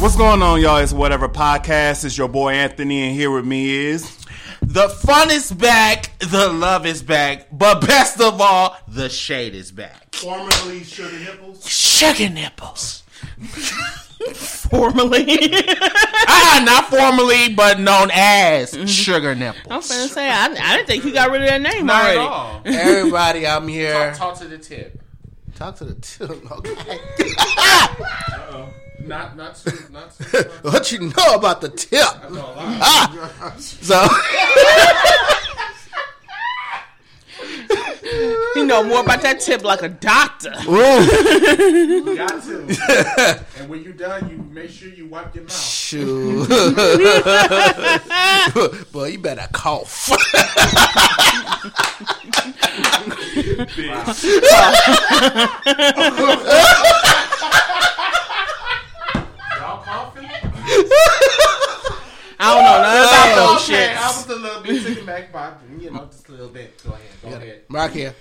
What's going on, y'all? It's Whatever Podcast. It's your boy Anthony, and here with me is. The fun is back, the love is back, but best of all, the shade is back. Formerly Sugar Nipples. Sugar nipples. Formally. ah, not formally, but known as sugar nipples. I'm finna say, I, I didn't think you got rid of that name Not already. at all. Everybody, I'm here. Talk, talk to the tip. Talk to the tip. Okay. Not, not, too, not. Too, what you know about the tip? Ah. So You know more about that tip like a doctor. Ooh, got to. and when you're done, you make sure you wipe your mouth. shoot. Boy, you better cough. Y'all I don't know nothing about those okay, shits. I was a little bit taken back by, you know, just a little bit. Go ahead, go ahead. Right here.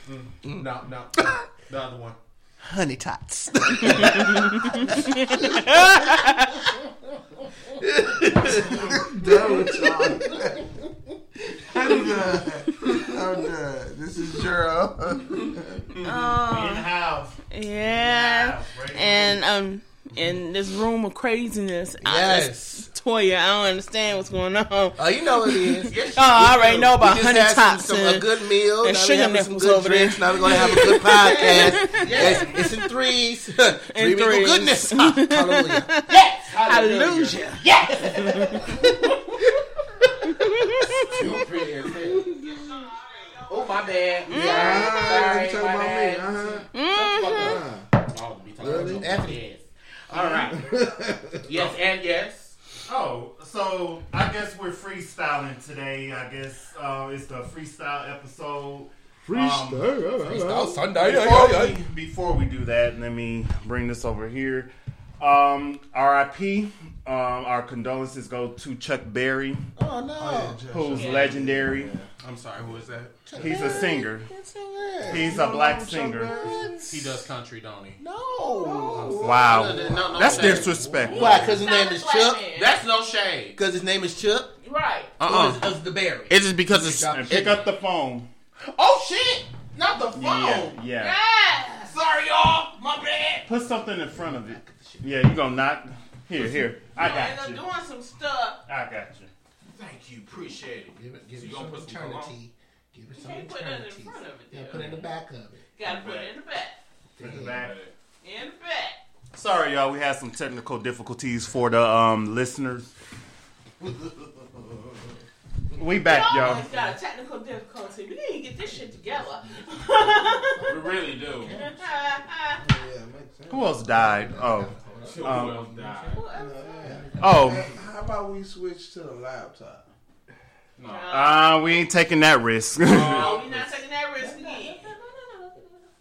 No, no, the other one. Honey tots. Done with y'all. I'm done. I'm done. This is Gerald. In the house. Yeah. And um in this room of craziness, I, Yes. Toya, I don't understand what's going on. Oh, you know what it is. Yes, Oh, I already know about just honey had some, some, and- a good meal. and now sugar we having some nipples good over there. drinks. Now we're gonna have a good podcast. it's, it's in threes. Three people threes. goodness. Hallelujah. Yes. Hallelujah. You pretty as hell. Oh, my bad. Ah, you Sorry, talking my about bad. me? Uh-huh. Mm-hmm. Oh, be talking Really? about Anthony. Yes. All right. yes, and yes. Oh, so I guess we're freestyling today. I guess uh, it's the freestyle episode. Freestyle Sunday. Before we, before we do that, let me bring this over here. Um, RIP. Um, our condolences go to Chuck Berry, Oh no. who's legendary. I'm sorry, who is that? He's a singer. He's a black singer. He does country, don't he? No. Wow, No, no, no, that's no. disrespectful. Why? Because his name is Chuck. That's no shade. Because his name is Chuck. Right. Uh-uh. Or is, is the Berry? It's just because it's. And pick up the phone. Oh, shit! Not the phone! Yeah, yeah. Sorry, y'all. My bad. Put something in front of it. Yeah, you gonna knock. Here, here. I got you. doing some stuff. I got you. Thank you. Appreciate it. Give it, give So it some gonna some eternity. Give it some can't put it in front of it, Yeah, though. put it in the back of it. Gotta put it in the back. Put it back. In the back. Sorry, y'all. We had some technical difficulties for the um, listeners. We back, y'all. Always got a technical difficulty. We need to get this shit together. We really do. Yeah, makes sense. Who else died? Oh, Who Um, else died? oh. How about we switch to the laptop? No. Uh, we ain't taking that risk. Oh, we not taking that risk again.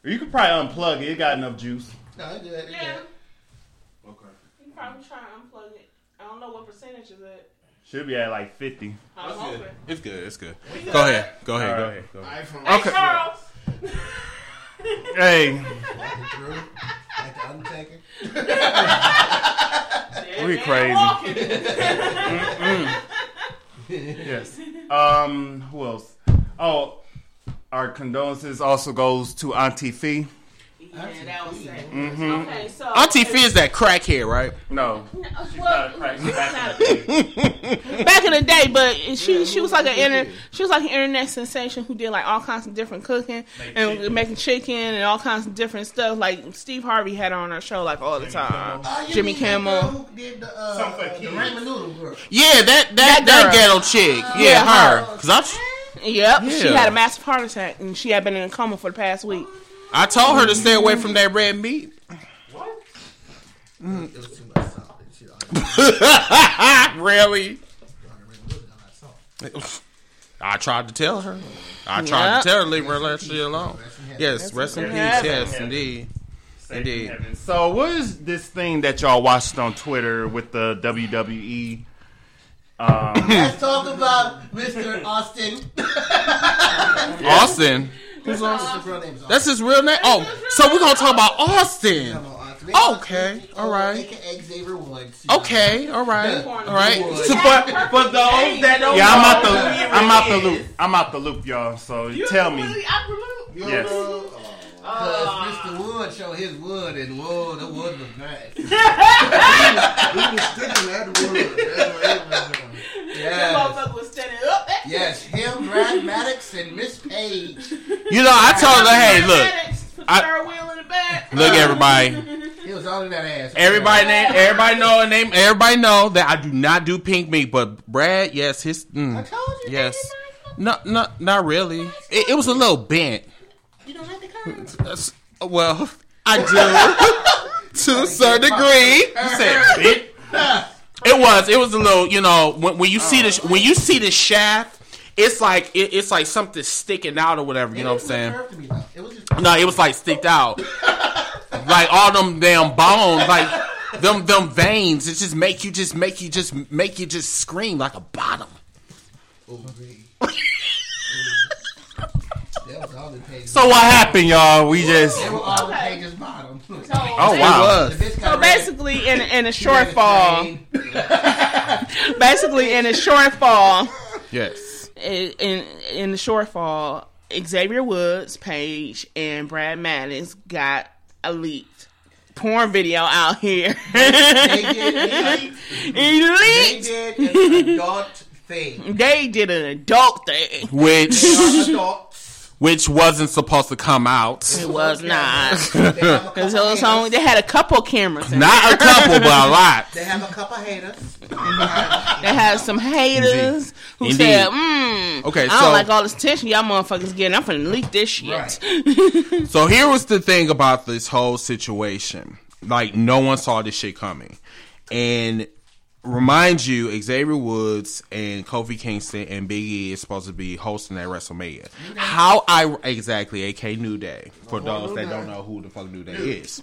you could probably unplug it. It got enough juice. No, it's good. It's Yeah. good. Okay. You can probably try and unplug it. I don't know what percentage is it. Should be at like 50. I'm It's good. It's good. It's good. We Go ahead. Go ahead. All Go ahead. Go ahead. iPhone. Hey, Okay. Charles. Hey, Drew, like the Undertaker. We Dead crazy. man walking. yes. Um, who else? Oh, our condolences also goes to Auntie Fee. Yeah, that was sad. Mm-hmm. Okay, so Auntie Fee is that crackhead, right? No, Well, not a crack. She's back in the day. back in the day, but she she was like an inter, she was like an internet sensation who did like all kinds of different cooking and chicken. making chicken and all kinds of different stuff. Like Steve Harvey had her on her show like all the time. You Jimmy Kimmel. who did the, uh, uh, the ramen noodle girl. Yeah, that that That that, girl. ghetto chick. Yeah, Yeah, her. her. Cause I'm. Yep, she had a massive heart attack and she had been in a coma for the past week. I told her to stay away from that red meat. What? It was too much salt. Really? got that salt. I tried to tell her. I tried Yeah. to tell her leave her let she alone. Yes, rest in peace. Yes, indeed. Indeed. So, what is this thing that y'all watched on Twitter with the WWE? Um, Let's talk about Mr. Austin. Austin. Who's Austin? His real name Austin. That's his real name. Oh, so we're gonna talk about Austin. Come on, Austin. Okay, all right. Xavier Woods. Okay, all right, all right. So, but for those that don't Yeah, I'm out the I'm out the loop. I'm out the loop, y'all. So tell me. You don't Yes. know? Because oh. oh. Mr. Wood showed his wood, and whoa, the wood was nice. He was sticking at the wood. That's what he was. Yes. standing up. Yes, him, Brad Maddox, and Miss Paige. You know, I told her, hey, look, I- wheel in the back. look, everybody. He was all in that ass. Everybody name, everybody know, and name, everybody know that I do not do pink meat, but Brad, yes, his, mm, I told you. yes, baby, no, no, not really. It, it was a little bent. You don't have the curves. Well, I do to a certain degree. You said bent. It was. It was a little. You know, when, when you see this, oh. when you see the shaft, it's like it, it's like something sticking out or whatever. You know what I'm saying? It was to me, though. It was just. No, it was like sticked out, like all them damn bones, like them them veins. It just make you just make you just make you just scream like a bottom. Oh, great. That was all the pages. So what happened, y'all? We just They were all the pages bottom. Oh wow! So basically, in in a shortfall, basically in a shortfall, Yes. in in, in the shortfall, Xavier Woods, Paige, and Brad Maddox got a leaked porn video out here. They did, He they did an adult thing. They did an adult thing. Which Adults. Which wasn't supposed to come out. It was not. They Because it was only they had a couple cameras. In Not a couple, but a lot. They have a couple haters. They had some haters who Indeed. said, mm, Okay, I don't like all this attention y'all motherfuckers getting. I'm finna leak this shit. Right. So here was the thing about this whole situation. Like no one saw this shit coming. And remind you, Xavier Woods and Kofi Kingston and Big E is supposed to be hosting at WrestleMania. How I exactly, AK New Day, for those that don't know who the fuck New Day is.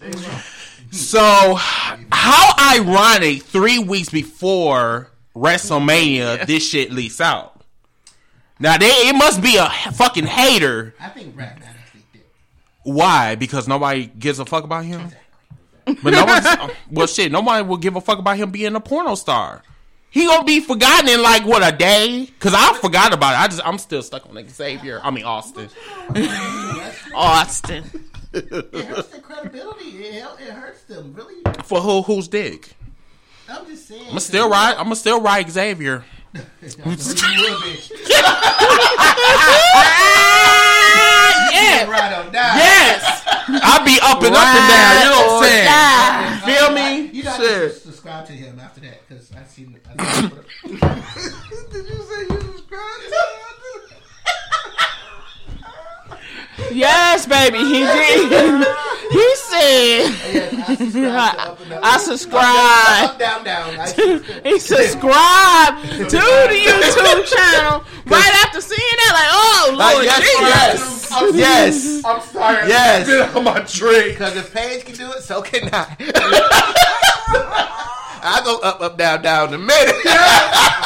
So how ironic three weeks before WrestleMania this shit leaks out. Now they it must be a fucking hater I think Brad Maddox leaked it. why? Because nobody gives a fuck about him. But no one's well, shit. Nobody will give a fuck about him being a porno star. He gonna be forgotten in like what a day? Cause I forgot about it. I just I'm still stuck on Xavier. I mean Austin. Austin. It hurts the credibility. It, it hurts them. Really. For who? Who's dick? I'm just saying. I'm still ride. I'm gonna still ride Xavier. Yeah. Right on. Yes, I'll be up and up and down. You know what I'm saying? Feel me? You got Shit. to subscribe to him after that because I seen. I seen Did you say you subscribed to him? Yes, baby, he did. He said, oh, I subscribe up and up. I subscribe. Up, down, down. I subscribe. He subscribed to the YouTube channel right after seeing that. Like, oh, Lord, Jesus. I'm, Yes. I'm sorry. Yes. on my tree. Because if Paige can do it, so can I. I go up, up, down, down in a minute.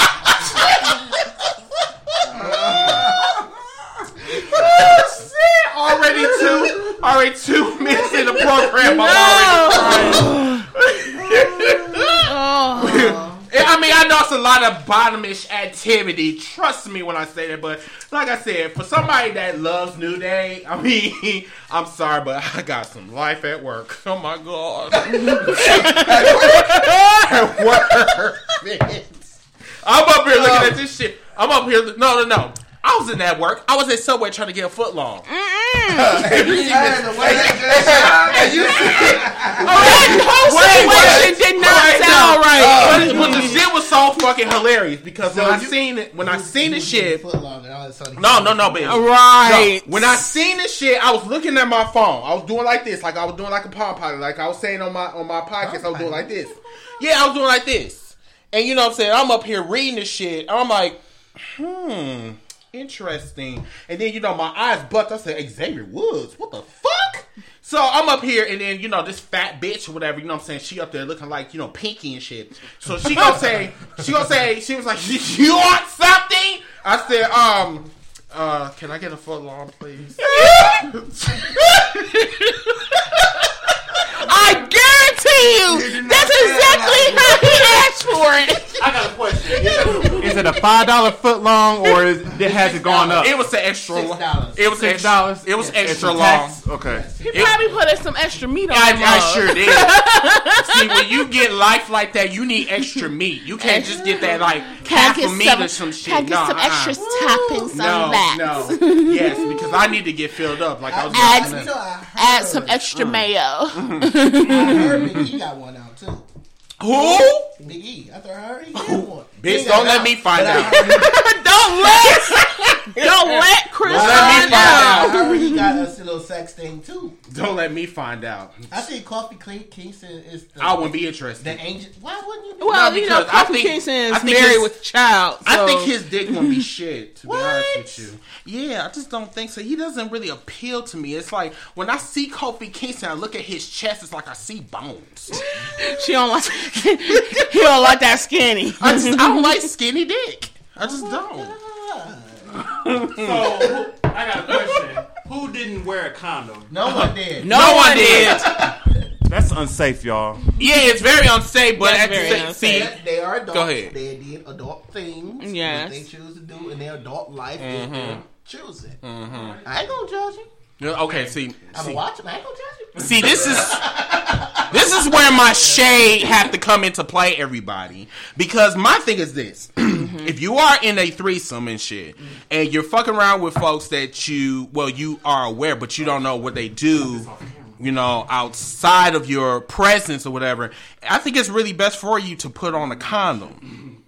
Already two. Already two minutes in the program. I'm already Oh. I mean, I know it's a lot of bottomish activity. Trust me when I say that. But like I said, for somebody that loves New Day, I mean, I'm sorry, but I got some life at work. Oh my god. at work. I'm up here looking at oh. this shit. I'm up here. No, no, no. I was in that work. I was at Subway trying to get a foot long. And the way they And you That whole situation did not sound right. But, but the shit was so fucking hilarious because when I seen it, when I seen the shit, Foot long and all of a sudden- no, no, no, bitch. Right. No, when I seen this shit, I was looking at my phone. I was doing like this, like I was doing like a palm pilot, like I was saying on my on my podcast. I was doing like this. Yeah, I was doing like this, and you know what I'm saying. I'm up here reading this shit. I'm like, hmm, interesting. And then you know my eyes bucked. I said Xavier Woods. What the fuck? So I'm up here, and then you know this fat bitch or whatever. You know what I'm saying? She up there looking like you know Pinky and shit. So she gonna say, she gonna say, she was like, you want something? I said, um. Uh, can I get a foot long, please? I to you. That's exactly how he asked for it. I got a question. Is it a five dollar foot long or is, it has it gone up? It was the extra. Six dollars. It was Six extra. dollars. It was It's extra a long. tax? Okay. He probably put in some extra meat on I, the I sure did. See, when you get life like that, you need extra meat. You can't just get that like Can half a meat some, or some shit. Can I get no, some uh-uh. extra toppings No, on that? no. yes, because I need to get filled up. Like I was Add- mentioning. You know, I heard, Add some extra Uh. mayo. I heard Big E got one out too. Who? Big E, I thought I he got one. Bitch, ah, don't let out, me find but out. don't let, don't let Chris Don't let me find find out. I heard he got us a little sex thing too. Don't let me find out. I think Kofi King Kingston is the, I wouldn't be interested. the angel. Why wouldn't you? Be? Well, No, you know, because I Kofi think- Kingston is married his- with a child. I think his dick won't be shit. To be What? honest with you, yeah, I just don't think so. He doesn't really appeal to me. It's like when I see Kofi Kingston, I look at his chest. It's like I see bones. she don't like. he don't like that skinny. I just I don't like skinny dick. I just don't. So I got a question. Who didn't wear a condom? No one did. No, No one did. That's unsafe, y'all. Yeah, it's very unsafe, but That's at the very same unsafe. see, They, they are adults. Go ahead. They did adult things. Yes. What they choose to do in their adult life. They Mm-hmm. can choose it. I ain't gonna judge you. Okay, see, I'm see, gonna watch them. I ain't gonna judge you. see, this is this is where my shade have to come into play, everybody. Because my thing is this: if you are in a threesome and shit, and you're fucking around with folks that you, well, you are aware, but you don't know what they do. You know, outside of your presence or whatever, I think it's really best for you to put on a condom.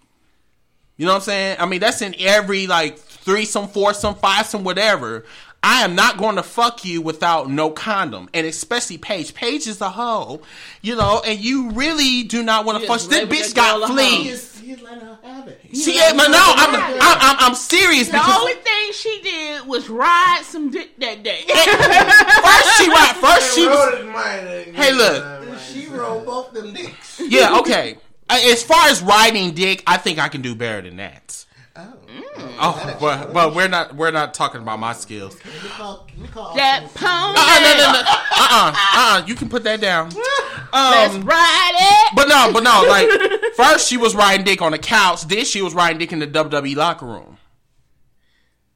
You know what I'm saying? I mean, that's in every like threesome, foursome, fivesome, whatever. I am not going to fuck you without no condom, and especially Paige. Paige is a hoe, you know, and you really do not want to fuck. This bitch girl got fleas. He's, he's letting her have it. She, yeah, but no, I'm, I'm, I'm, I'm serious The because only thing she did was ride some dick that day. first she right, first she was. Wrote it, mine. Hey, look. She rolled both them dicks. Yeah, okay. Uh, As far as riding dick, I think I can do better than that. Oh. But but we're not we're not talking about my skills. Let me call, let me call that pony. Uh, no, no, no. Uh, uh, uh. You can put that down. Let's Um, ride it. but no, but no. Like first, she was riding dick on the couch. Then she was riding dick in the WWE locker room.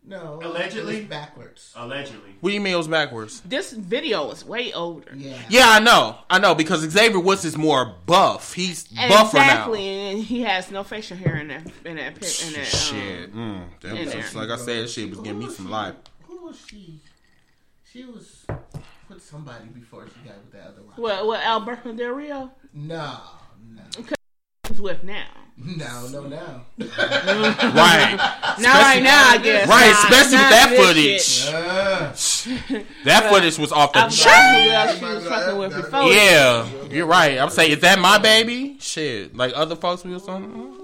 No, Allegedly? it was backwards. Allegedly. What do you mean it was backwards? This video is way older. Yeah. Yeah, I know, I know, because Xavier Woods is more buff. He's And buffer exactly, and he has no facial hair in that in that. In that, Shit, um, mm, that in was just, like I said, shit was giving me some she? life. Who was she? She was with somebody before she got with the other one. what what Alberto Del Rio No, no, he's with now. no, no, no. Right, Not right now, I guess. right, Not- especially with that footage. shit. That footage was off the I chain. forgot who else she was fucking with before. Yeah, you're right. I'm saying, is that my baby? Shit, like other folks we was on.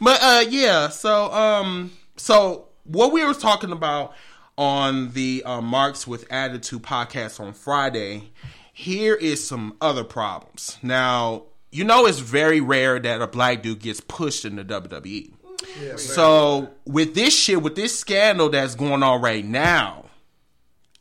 But uh, yeah. So um, so what we were talking about on the uh, Marks with Attitude podcast on Friday. Here is some other problems. Now you know it's very rare that a black dude gets pushed in the WWE. So with this shit, with this scandal that's going on right now,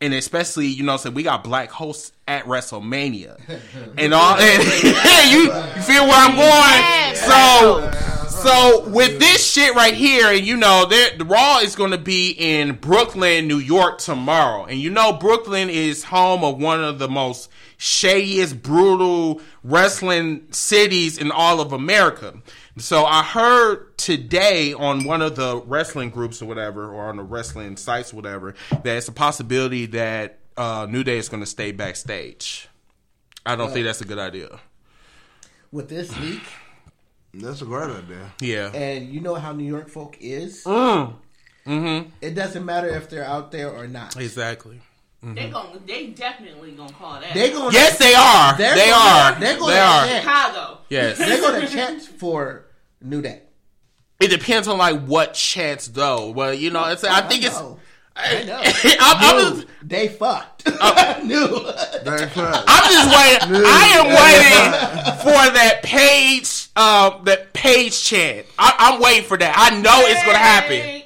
and especially you know, so we got black hosts at WrestleMania, and all. And, you, you feel where I'm going? So, so with this shit right here, and you know, the Raw is going to be in Brooklyn, New York tomorrow, and you know, Brooklyn is home of one of the most shadiest, brutal wrestling cities in all of America. So I heard today on one of the wrestling groups or whatever, or on the wrestling sites, or whatever, that it's a possibility that uh, New Day is going to stay backstage. I don't think that's a good idea. with this leak, That's a great idea. Yeah. and you know how New York folk is. Mm. Mm-hmm. It doesn't matter if they're out there or not. Exactly. They gon' they definitely gonna call that. They going Yes, they are. They're they gonna- are. they're gonna they are. check. Chicago. Yes. They're going to chant for New Day. It depends on like what chance though. Well, you know, it's, I think it's. know. I know. I'm, I'm just, they fucked. Oh. New. That's right. I'm just waiting. I am waiting for that Paige, uh, that Paige chant. I, I'm waiting for that. I know it's gonna happen.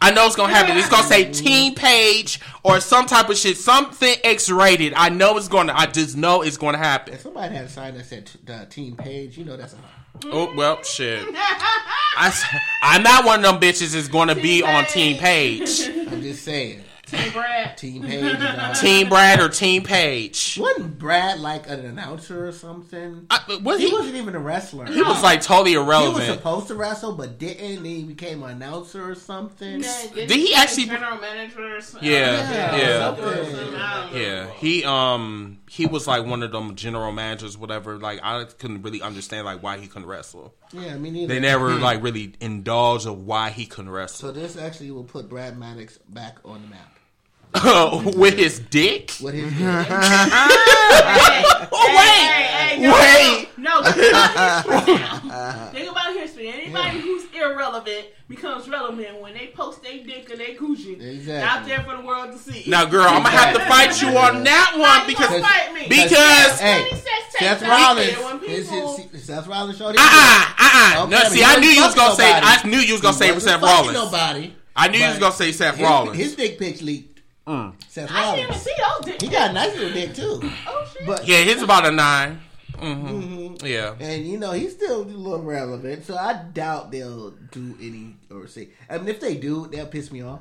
I know it's gonna happen. It's gonna say teen Paige or some type of shit, something X rated. I know it's gonna. I just know it's gonna happen. If somebody had a sign that said t- the team Paige, you know that's a. Oh well, shit. I, am not one of them bitches. Is gonna be Teen on Paige. Teen Paige, I'm just saying. Team Brad. Team Paige. is not- Brad or Team Paige. Wasn't Brad like an announcer or something? I, was He he? wasn't even a wrestler. He was like totally irrelevant. He was supposed to wrestle, but didn't. Then he became an announcer or something. Did he actually- general manager? Or something? Yeah, yeah. Something, I don't. Yeah, he um he was like one of them general managers, whatever. Like I couldn't really understand like why he couldn't wrestle. Yeah, me neither. They never like really indulged of why he couldn't wrestle So this actually will put Brad Maddox back on the map. with his dick. What his Hey, Oh hey, hey, no, wait. No, no. Think about history. Anybody who's irrelevant becomes relevant when they post their dick or their coochie Exactly. out there for the world to see. Now, girl, I'm gonna have to fight you on that one because fight me? because uh Hey, When he says take Seth Rollins. shit, when His, people- his, Seth Rollins showed uh uh uh. Okay, No, see, he I wasn't knew you was gonna say. I knew you was gonna He say wasn't Seth Rollins. Nobody. I knew you was gonna say Seth His, Rollins. his dick pics leaked. Mm. Seth I didn't even Rollins. see those dick He got a nice little dick too. Oh shit. But Yeah, he's about a 9 hmm Mhm. Yeah. And you know he's still a little relevant, so I doubt they'll do any or say. I mean, if they do, they'll piss me off.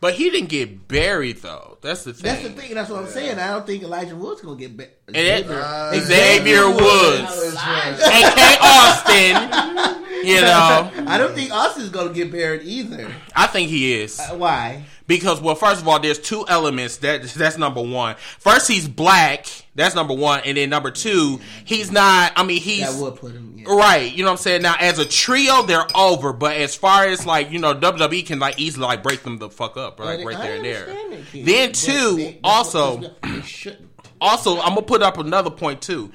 But he didn't get buried though. That's the thing. That's the thing. That's what I'm saying. I don't think Elijah Wood's is gonna get. Ba- And it- Uh, Xavier Woods, Elijah. aka Austin. You know, I don't think Austin's gonna get buried either. I think he is Uh, why? because well, first of all, there's two elements. That that's number one. First, he's black. That's number one, and then number two, he's not. I mean, he's That would put him. Yeah. Right, you know what I'm saying. Now, as a trio, they're over. But as far as like you know, WWE can like easily like break them the fuck up, like And right there and there. understand that, kid, Then but two, they- that's also- what- they shouldn't. Also, I'm gonna put up another point too.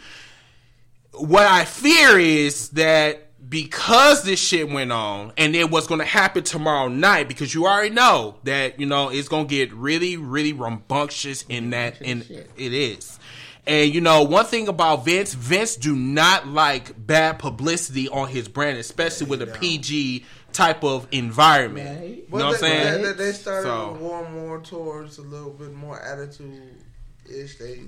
What I fear is that because this shit went on, and then what's gonna happen tomorrow night, because you already know that you know it's gonna get really, really rambunctious in that, and it is. And you know, one thing about Vince, Vince do not like bad publicity on his brand, especially with a PG type of environment. Right. You But know what I'm they, saying? They, they started So- to warm more towards a little bit more attitude ish. They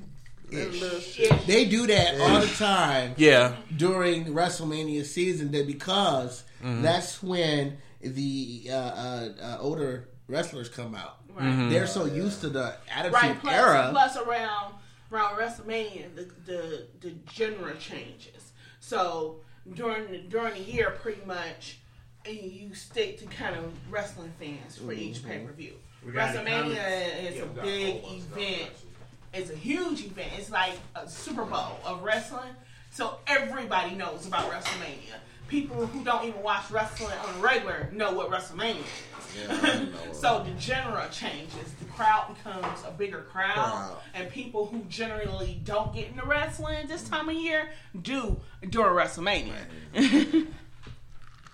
they Ish. They do that all the time Yeah. during WrestleMania season that because Mm-hmm. that's when the uh, uh, uh, older wrestlers come out. Right. Mm-hmm. They're so used to the attitude Right. Plus, era. plus around around WrestleMania, the the the genre changes. So during the, during the year, pretty much, and you stick to kind of wrestling fans for each pay per view. We got any WrestleMania comments? is a big event. It's a huge event. It's like a Super Bowl of wrestling. So everybody knows about WrestleMania. People who don't even watch wrestling on a regular know what WrestleMania is. Yeah, so the genre changes. The crowd becomes a bigger crowd, Crowd. and people who generally don't get into wrestling this time of year do during WrestleMania.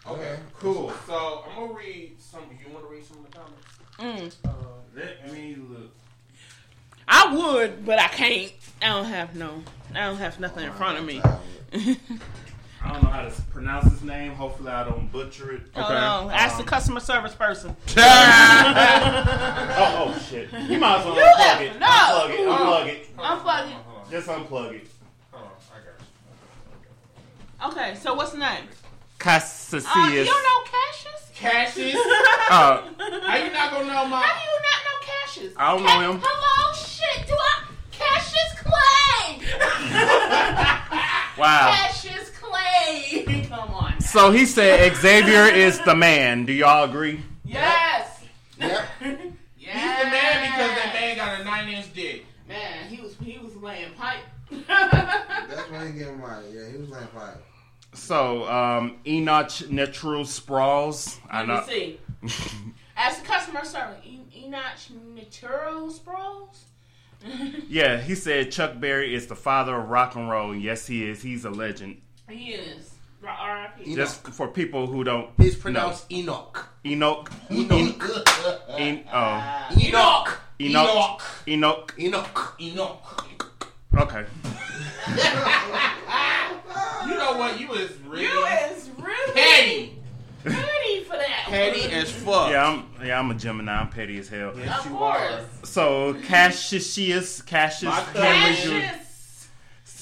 Okay, cool. So I'm gonna read some. You want to read some of the comments? Mm. Let me look. I would, but I can't. I don't have no. I don't have nothing in front of me. I don't know how to pronounce his name. Hopefully, I don't butcher it. Hold on. Ask the Um, customer service person. Oh, oh shit! You might as well You unplug left. it. No. Unplug it. Unplug it. Unplug it. Just unplug it. Okay, so what's the name? Cassius. Uh, you know Cassius? Cassius. Uh, How you not gonna know my? How do you not know Cassius? I don't know him. Hello, shit. Do I? Cassius Clay. wow. Cassius Clay. Come on. So he said Xavier is the man. Do y'all agree? Yes. Yep. yes. He's the man because that man got a nine inch dick. Man, he was he was laying pipe. That's why he gave mine. Yeah, he was like five. So um, Enoch Natural Sprawls. I Let know. me see. As the customer service, Enoch Naturo Sprawls. Yeah, he said Chuck Berry is the father of rock and roll. Yes, he is. He's a legend. He is. R.I.P. Just for people who don't It's know. pronounced Enoch. Enoch. Enoch. En- oh, Enoch. Enoch. Enoch. Enoch. Enoch. Okay. You know what? You is really You is really petty. petty for that. Petty one. as fuck. Yeah, I'm yeah, I'm a Gemini. I'm petty as hell. Of course. So Cassius, Cassius, My Cassius.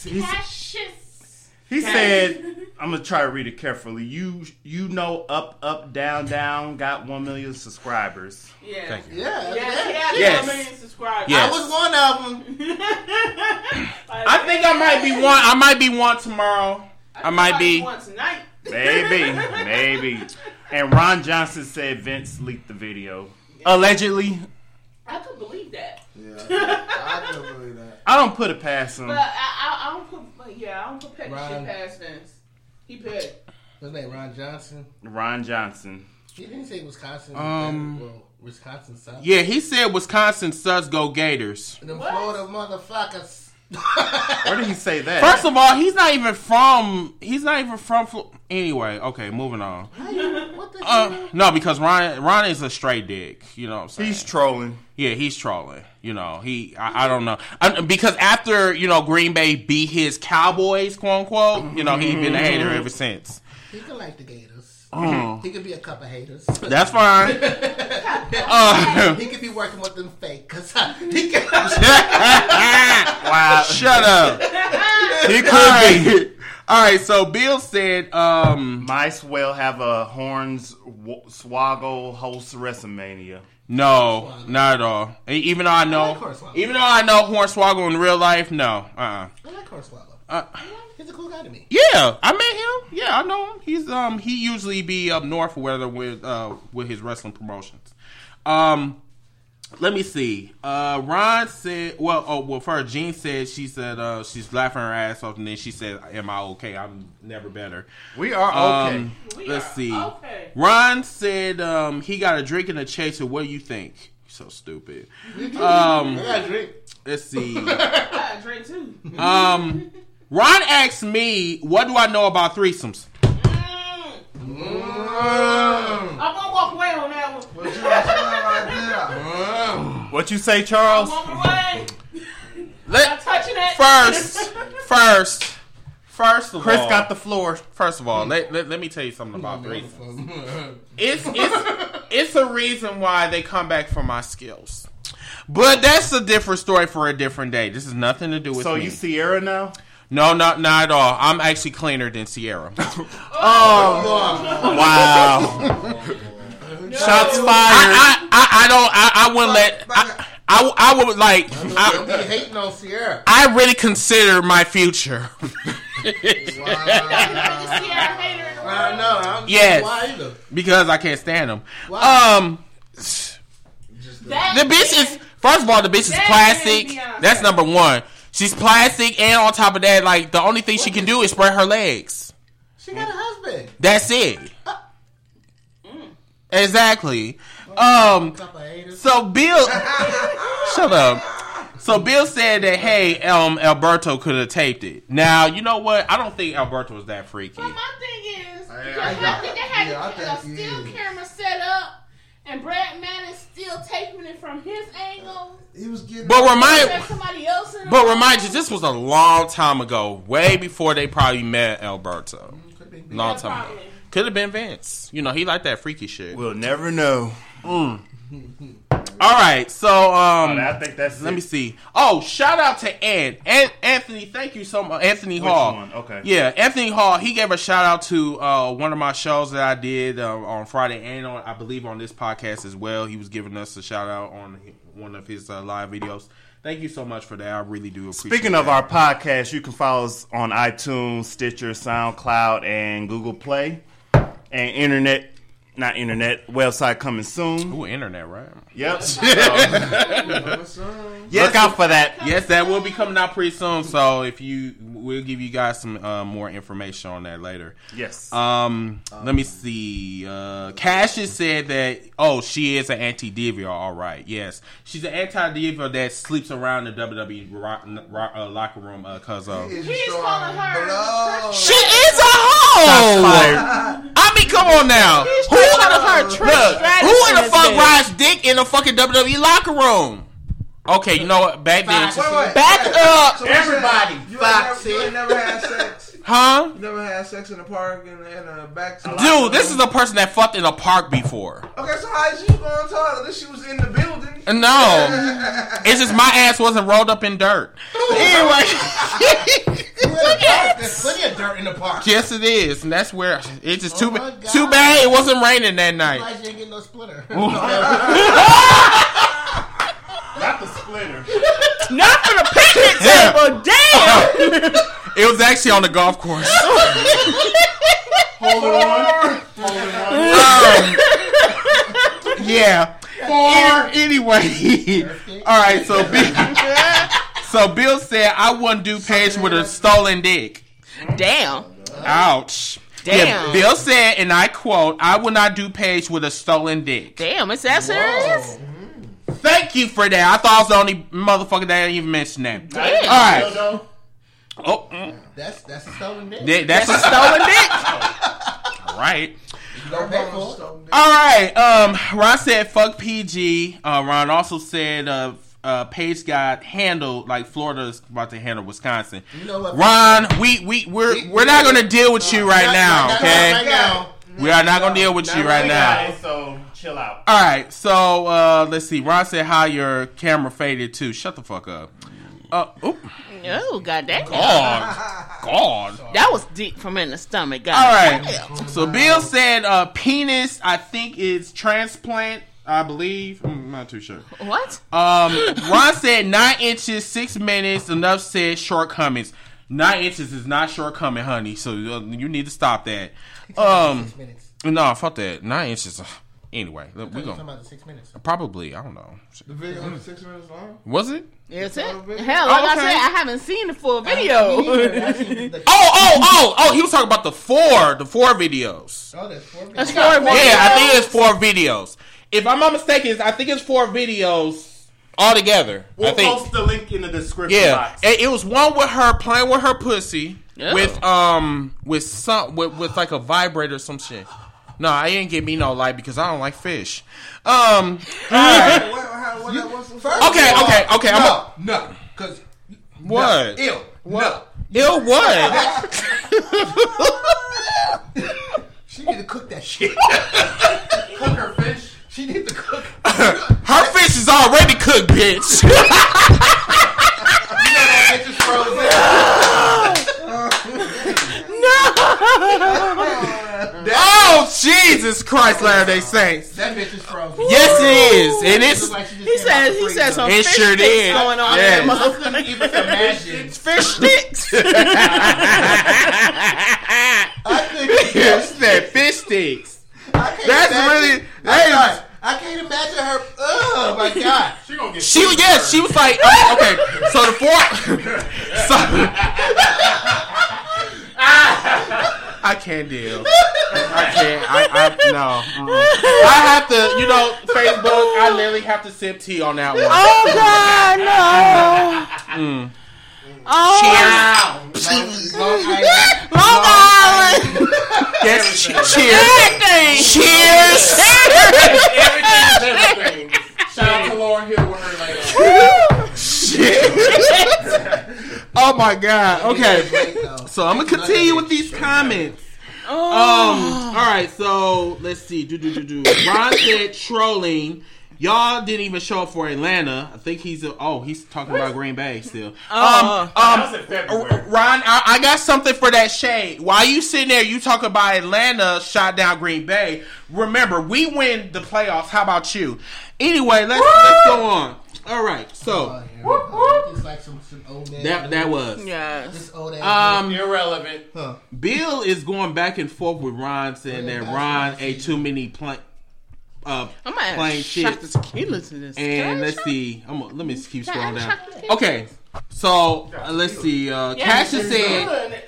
he, Cassius. he said, "I'm gonna try to read it carefully. You you know, up up down down got one million subscribers. Yeah. Thank you. Yeah, Yeah, yeah. Yes. million subscribers. Yes. I was one of them. I think I might be one. I might be one tomorrow. I might be. One tonight. Maybe, maybe." And Ron Johnson said Vince leaked the video. Allegedly, I could believe that. Yeah, I can believe that. I don't put it past him. But I, I, I don't put, but yeah, I don't put petty Ron. shit past Vince. He petty. What's his name? Ron Johnson. Ron Johnson. He didn't say Wisconsin. Um, well, Wisconsin South. Yeah, he said Wisconsin Suds go Gators. Them What? Florida motherfuckers. Where did he say that? First of all, he's not even from. He's not even from. Flo- Anyway, okay, moving on. what the Uh, hell? no, because Ron Ron is a straight dick. You know what I'm saying? he's trolling. yeah, he's trolling. You know, he. I, I don't know I, because after you know Green Bay beat his Cowboys, quote unquote. You know, he's been a hater ever since. He can like the Gators. Oh. He could be a couple of haters. That's fine. Uh, he could be working with them fake. Cause he could... Wow. shut up. He could All be. All right. So Bill said, um, Might well have a Horns w- Swaggle host WrestleMania. no, not at all. Even though I know, like even though I know Hornswoggle in real life, no. Uh. uh I like Hornswoggle. Uh, He's a cool guy to me. Yeah, I met him. Yeah, I know him. He's um he usually be up north whether with uh with his wrestling promotions. Um let me see. Uh Ron said well oh well first Jean said she said uh she's laughing her ass off and then she said, Am I okay? I'm never better. We are okay. Um, We let's are see. okay. Ron said um he got a drink and a chaser. What do you think? So stupid. Um I got a drink. let's see. I got a drink too. Um Ron asked me, what do I know about threesomes? Mm. I'm gonna walk away on that one. But you right there. What you say, I'm Charles? walking away. Let, Not touching it. first, first, first of Chris all, got the floor. First of all, let, let, let me tell you something about threesomes. It's it's it's a reason why they come back for my skills, but that's a different story for a different day. This is nothing to do with So me. you Sierra now? No, not not at all. I'm actually cleaner than Sierra. Oh, wow. Shots fired. I, I, I, I don't. I, I wouldn't let. I, I, I would like. Don't I, be hating on Sierra. I really consider my future. Wow. Sierra hater in the I know. I don't Yes. know why either. because I can't stand them. Why? Um, That the bitch is first of all the bitch is plastic. That's number one. She's plastic, and on top of that, like the only thing she can do is spread her legs. She got a husband. That's it. Exactly. Um. So Bill, shut up. So Bill said that hey, um, Alberto could have taped it. Now you know what? I don't think Alberto was that freaky. But my thing is, I- because I I, think they had yeah, I a think he still camera set up, and Brad Mann is still taping it from his angle. He was getting. But remind, somebody else in but remind you, this was a long time ago, way before they probably met Alberto. Long Yeah, time ago. Could have been Vince. You know, he liked that freaky shit. We'll never know. Mm. All right, so um, I think that's let it. me see. Oh, shout out to Ant. An- Anthony, thank you so much. Anthony Which Hall. one? Okay. Yeah, Anthony Hall. He gave a shout out to uh, one of my shows that I did uh, on Friday and on, I believe, on this podcast as well. He was giving us a shout out on one of his uh, live videos. Thank you so much for that. I really do appreciate. Speaking of that. our podcast, you can follow us on iTunes, Stitcher, SoundCloud, and Google Play. And internet, not internet, website coming soon. Ooh, internet, right? Yep. Yes, Look out for that. yes, that will be coming out pretty soon. So if you, we'll give you guys some uh, more information on that later. Yes. Um, let me see. Uh, Cassius said that. Oh, she is an anti diva. All right, yes, she's an anti diva that sleeps around the WWE ro- ro- uh, locker room because of. He's He's calling her. Blow. She is a hoe. I mean, come on now. He's Who calling her Trish look, Stratus who in in the fuck bed. rides dick in the fucking WWE locker room? Okay, you know what? Back then, Wait, wait. back up. So what you Everybody, saying? You ain't never- You ain't never had sex. Huh? You never had sex in the park and in a uh, back. Dude, this is a person that fucked in a park before. Okay, so how is she going to tell her that she was in the building? Uh, no, it's just my ass wasn't rolled up in dirt. Anyway, There's plenty of dirt in the park. yes, it is, and that's where it's just too Oh my ba- too bad it wasn't raining that night. Why she ain't getting no splitter? Not the splitter. Not for the picnic table. Damn. It was actually on the golf course. Hold on. Hold on. Um, yeah. Four. Anyway, all right. So Bill, so Bill said I wouldn't do Paige with a stolen dick. Damn. Ouch. Yeah, Damn. Bill said, and I quote, "I will not do Paige with a stolen dick." Damn. Is that serious? Thank you for that. I thought I was the only motherfucker that didn't even mention that. Damn. All right. Dildo. Oh, mm, That's that's a stolen dick. that- that's a Stolen dick. right. You don't pay for it. All right. Um, Ron said, "Fuck PG." Uh, Ron also said, uh, uh, "Paige got handled like Florida's about to handle Wisconsin." You know what? Ron, we we we're we're not gonna deal with you right now, Right okay? now. We are not gonna deal with you right now. Guys, so chill out. All right, so uh, let's see. Ron said how your camera faded too. Shut the fuck up. Uh, oop. Oh, goddamn. God, God. That was deep from in the stomach. God. All right. So Bill said uh, penis. I think is transplant. I believe. I'm not too sure. What? Um, Ron said nine inches, six minutes. Enough said shortcomings. Nine inches is not shortcoming, honey. So uh, you need to stop that. Um, Six minutes. no, fuck that. Nine inches. Anyway, look, we We're talking going about the six minutes. probably. I don't know. The video was six minutes long. Was it? Is it? Hell, video? like Oh, I said, I haven't seen the full video. neither. Actually, the- Oh, oh, oh, oh! He was talking about the four, the four videos. Oh, that's four That's minutes. four Yeah, I think it's four videos. If I'm not mistaken, it's- I think it's four videos altogether. We'll I think. post the link in the description Yeah, box. it, it was one with her playing with her pussy Yeah. with um with some with, with like a vibrator or some shit. No, I didn't get me no light because I don't like fish. Um, alright. What, how, what, that was First Okay, okay, okay, I'm No, no, because what? ill. No. Ill what? She need to cook that shit. cook her fish? She need to cook. her fish is already cooked, bitch. It just froze oh Jesus Christ, Latter Day Saints. That bitch is frozen. Yes, it is, and it's like He came out said the he says said some It fish sure sticks did. going on Yeah. I couldn't even imagine. Fish sticks. I couldn't. Yes, that fish sticks. Can't That's imagine- really- I'm that is- sorry. I can't imagine her. Oh my god. She gonna get She was yeah, she was like oh, okay. So the four, so I can't deal. I can't. I, I no. mm-mm. I have to. You know, Facebook. I literally have to sip tea on that one. oh God, no. Mm. Oh, Cheers. Long Island. Long Island. Yes. Cheers. Everything. Cheers. Everything is everything. Shout out to Lauren Hill with her later. Shit. oh my god. Okay. So I'm gonna continue with these comments. Um. All right. So let's see. Do do do do. Ron said trolling. Y'all didn't even show up for Atlanta. I think he's. A, oh, he's talking about Green Bay still. Oh. um. Um. Ron, I, I got something for that shade. While you sitting there, you talk about Atlanta shot down Green Bay. Remember, we win the playoffs. How about you? Anyway, let's let's go on. All right. So Oh, here. It's like some, some old man. that that was. Yes. This old. Um. Irrelevant. huh. Bill is going back and forth with Ron, saying that Ron ate too many plain, uh, I'm gonna plain add shot the tequila to this. And I let's shot- see. I'm gonna, let me keep Can I scrolling down. shot the tequila? Okay, so uh, let's see. Uh, Cassius said.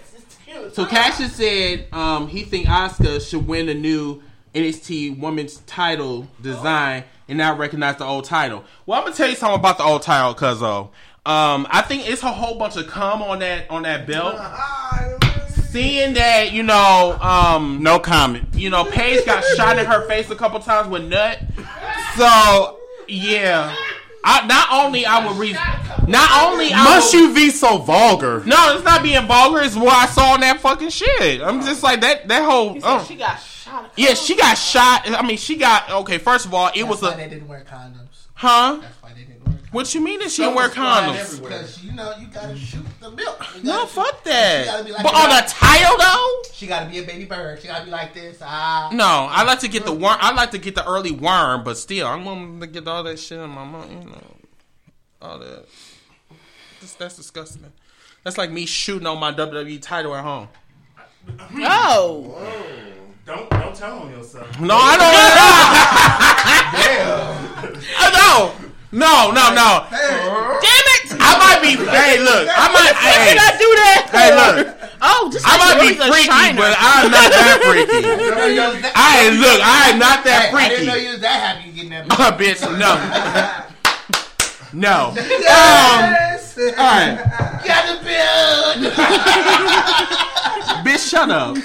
So Cassius said um, he think Asuka should win a new NXT Women's Title design and not recognize the old title. Well, I'm gonna tell you something about the old title, cause uh, um, I think it's a whole bunch of cum on that on that belt. Seeing that, you know, um, No comment. you know, Paige got shot in her face a couple times with nut. So yeah, I not only I would read, not only I Must would- you be so vulgar? No, it's not being vulgar. It's what I saw in that fucking shit. I'm just like that. That whole. He said oh. she got shot. Yeah, she got shot. I mean, she got okay. First of all, it was why a they didn't wear condoms. huh? That's why they didn't wear condoms. What you mean that she didn't wear condoms? Because you know you gotta shoot the milk. You No, gotta fuck shoot- She gotta that. be like But on the title though, She gotta be a baby bird. She gotta be like this. Ah. no. I like to get the worm. I like to get the early worm, but still, I'm going to get all that shit in my mouth. You know, all that. That's, that's disgusting. That's like me shooting on my WWE title at home. Oh, Don't don't tell on yourself. No, I don't. Damn. no, no, no, no. damn it! I might be. Hey, look. I might. Why Hey, did I do that? hey, look. Oh, just I might be freaky, Shiner. but I'm not that freaky. I ain't look. I am not that Hey, I didn't know you was that happy getting that. Uh, bitch, no. No. Um, all right. Got the bill. Bitch, shut up.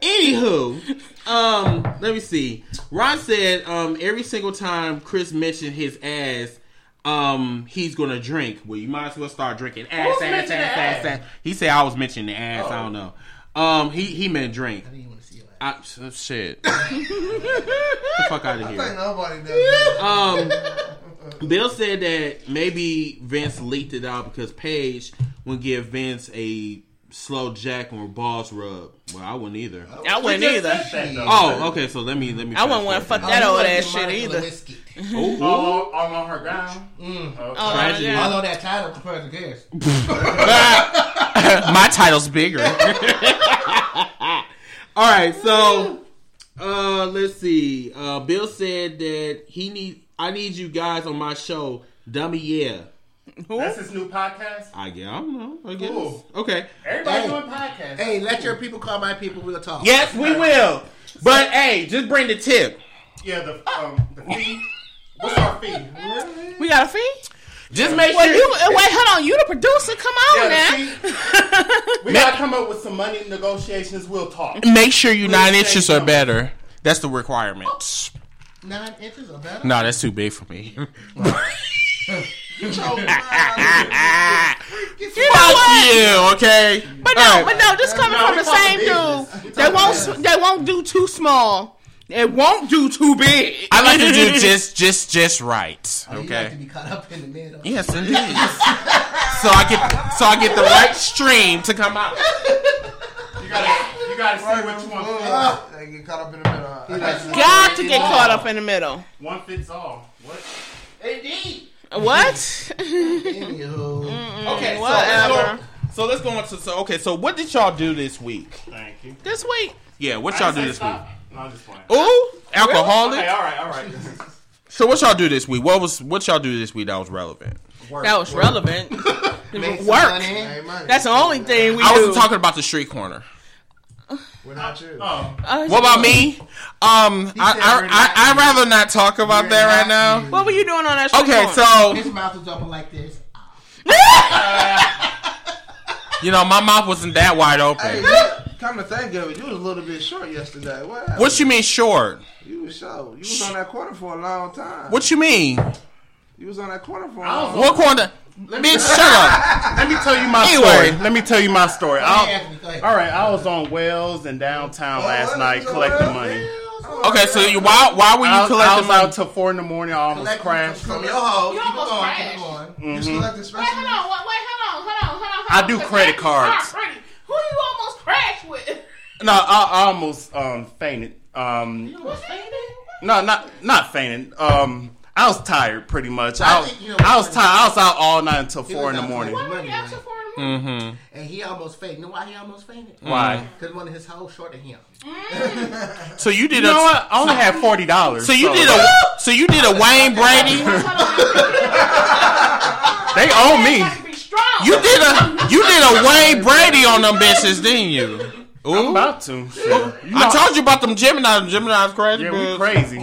Anywho, um, let me see. Ron said, um, every single time Chris mentioned his ass, um, he's gonna drink. Well, you might as well start drinking ass, ass, ass, ass, ass, ass? He said I was mentioning the ass. I don't know. Um, he he meant drink. I didn't even want to see your ass. I, oh, shit. Get the fuck out of I here. think nobody does. Um, Bill said that maybe Vince leaked it out because Paige would give Vince a slow jack or balls rub. Well, I wouldn't either. I wouldn't either. Oh, okay. So let me let me. I wouldn't want to fuck that old ass shit Monica either. Lewinsky. Oh, All, all on her ground. Mm. Okay. Oh, Tragedy. yeah. Although that title compared to theirs. my title's bigger. All right, so uh, let's see. Uh, Bill said that he need I need you guys on my show. Dummy, yeah. That's his new podcast. I guess I don't know. I guess Cool. okay. Everybody Hey. doing podcasts. Hey, let your people call my people. We'll talk. Yes, we will. But hey, just bring the tip. Yeah, the um the fee. What's our fee? We got a fee? Just make Well, sure. you wait. Hold on. You the producer. Come on Yeah, now. the fee. We gotta come up with some money negotiations. We'll talk. Make sure you nine inches or something. better. That's the requirement. Nine inches or better. No, that's too big for me. You know Fuck what? you, okay? But no, All right. but no. This coming No, from the same dude. They won't. business. They won't do too small. It won't do too big. I like to do just, just, just right. Oh, you like Okay. to be caught up in the middle. Yes, indeed. so I get, so I get the right stream to come out. You gotta, you gotta see what you want. They get caught up in the middle. huh? Got to get caught up in the middle. One fits all. What? Indeed. What? Anywho. Okay, so Whatever. let's. So let's go into so okay. So what did y'all do this week? Thank you. this week. Yeah, what y'all do say this week? stop. No, I'm just playing. Ooh, alcoholic. Okay, all right, all right. So what y'all do this week? What was what y'all do this week that was relevant? Work, That was work. relevant. Work. money. That's the only thing we I wasn't talking about the street corner. We're not you. Oh, What about me? Um, I, I, I, I'd rather not talk about We're that right not now. you. What were you doing on that? street Okay, so His mouth was open like this. you know my mouth wasn't that wide open. you- come to think of it, you was a little bit short yesterday. What happened? What you mean short? You was short. You was on that corner for a long time. What you mean? You was on that corner for a I was long What corner? Bitch, shut up. let me tell you my Anyway. story. Let me tell you my story. I'll- Anthony, all right, I was on Wells in downtown Oh, last night collecting Wells? money. Okay, so you, why why were you I was, I collecting was money? out till four in the morning. I almost Collect crashed. From your hoes. You Keep it almost going. crashed. Keep it going. You was collecting Wait, hold on. Wait, wait, hold on. Hold on. Hold on. Hold I do credit cards. not pretty. Who you almost crashed with? No, I, I almost um, fainted. Um, What's that? no, not not fainting. Um, I was tired, pretty much. I, I was, think you know I was tired. I was out all night until four in the morning. Why were you asking for in the morning? Mm-hmm. And he almost fainted. You know why he almost fainted? Why? Because one of his hoes shorted him. So you did You a know what? I only had forty dollars. so you did a so you did a Wayne Brady. They owe me. Gotta be strong. You did a you did a Wayne Brady on them bitches, didn't you? I'm Ooh. about to. Shit. You know, I told you about them Gemini. Gemini's crazy. yeah, we crazy.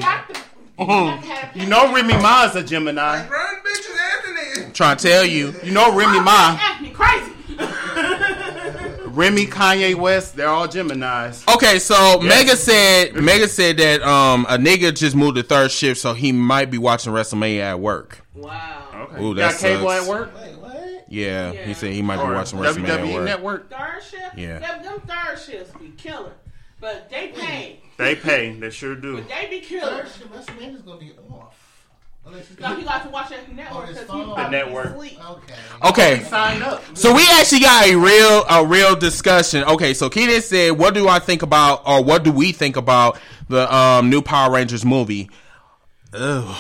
Got to- got to have You know, Remy Ma is a Gemini. Run, bitches, Anthony. Trying to tell you. You know, Remy Ma. Anthony crazy. Remy, Kanye West, they're all Gemini's. Okay, so Mega said Mega said that um a nigga just moved to third shift, so he might be watching WrestleMania at work. Wow. Okay. Ooh, Got cable sucks. at work? Wait, what? Yeah, Yeah. he said he might be watching WrestleMania at WWE work. E Network? Third shift? Yeah. Them, them third shifts be killing. But they pay. They pay. They sure do. But they be killing. Third shift, WrestleMania's gonna be off. Unless No, he got to watch that network On his he The network. Sleep. Okay. Okay, Sign up. so we actually got a real a real discussion. Okay, so Keenan said, "What do I think about, or what do we think about the um, new Power Rangers movie?" Ugh,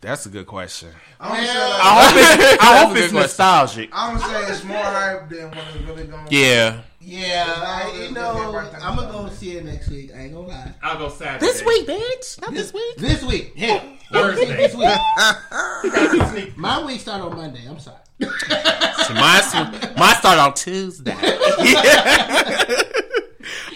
that's a good question. I'm gonna say, I hope it's, I hope it's nostalgic. I'm gonna say it's more hype than what it's really going. Yeah, Yeah, I, you know, gonna be right there. I'm gonna go see it next week. I ain't gonna lie. I'll go Saturday. This week, bitch, not This week? This week. Yeah. Thursday. This week. My week start on Monday. I'm sorry. My mine start on Tuesday. um,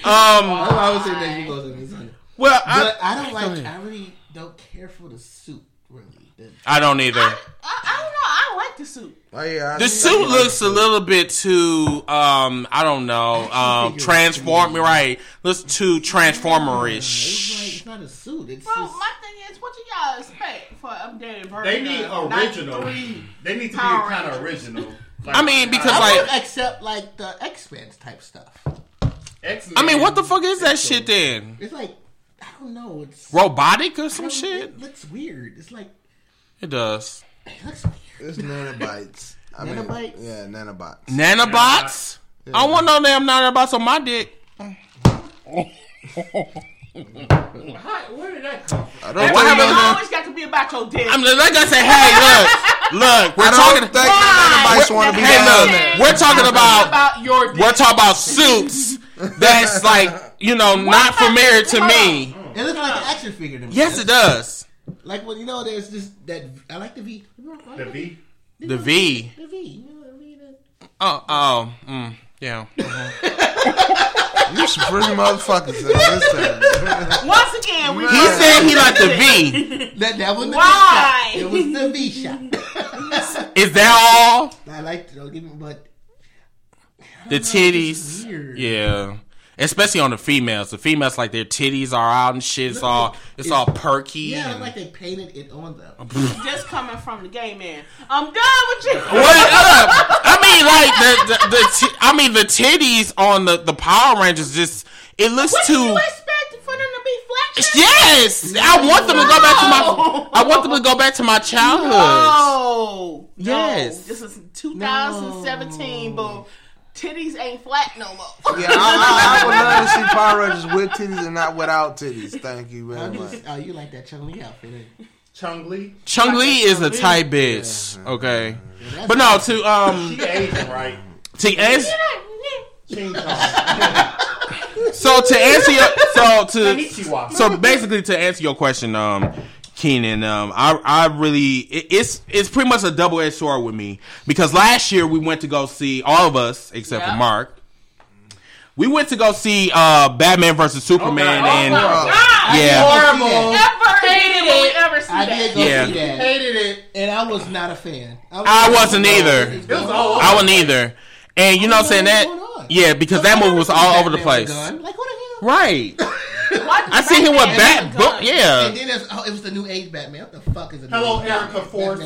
I always say next week goes on Sunday. well, But I, I don't like. I really don't care for the suit. Really, The- I don't either. I, I don't know. I like the suit. Oh yeah, I The think suit I looks a little bit too, um, I don't know, um, figure transform right. Looks too It's like transformerish. it's not a suit. It's Bro, just, my thing is, what do y'all expect for updated version? They need original. They need to be kind of Rangers. original. I mean, because, I like- would accept like the X Men type stuff. X-Men. I mean, what the fuck is that shit then? It's like I don't know. It's Robotic or some shit? It looks weird. It's like It does. It looks weird. It's nanobites. I mean, yeah, nanobots. Nanobots? I don't want no damn nanobots on my dick. How- Where did that come from? I don't Everything think nano- always got to be about your dick. I'm like I say, hey, look, look, we're I talking. don't think nanobites want to be Hey, look, there. we're talking about about your dick. we're talking about suits that's like you know not familiar to me. It looks like an action figure to me. Yes, it does. Like when you know, there's this that I like the V. The V. The V. The V. You know, the V that- Oh, oh, mm, yeah. You some freaky motherfuckers. in this time. Once again, we. He said he liked the V. That that was the Why? V shot. It was the V shot. Is that all? I like don't give me, but The It's titties. weird. Yeah. Especially on the females. The females like their titties are out and shit. It's all it's all perky. yeah, and- it's like they painted it on them. Just coming from the gay man. I'm done with you. What up? I mean, like the the, the t- I mean the titties on the the Power Rangers just it looks What do too. you expect for them to be flat? Yes, I want them to go back to my. I want them to go back to my childhood. No. Yes. No. This is 2017, boo. Titties ain't flat no more. Yeah, I, I, I would love to see Power Rangers with titties and not without titties. Thank you very much. just, oh, you like that Chun Li outfit? ain't you? Chung Lee. Chung Li is a tight bitch. Okay, but no to um She Asian, right? to answer so to answer your so to so basically to answer your question um Keenan, um, I I really it, it's it's pretty much a double edged sword with me because last year we went to go see all of us except Yeah. for Mark. We went to go see uh, Batman versus Superman, Oh, and Oh, God. yeah, Horrible. Never hated Hated it. it. Ever see I that? did go Yeah. see that, Hated it. and I was not a fan. I wasn't either. It was. I wasn't either. And you know, what I'm saying that, yeah, because that movie was all over the place. Like what the hell? Right. Why I see him with Batman bat, have a book, gun? Uh, yeah, And then there's, oh, it was the new age Batman. What the fuck is it? Hello, Erica Force.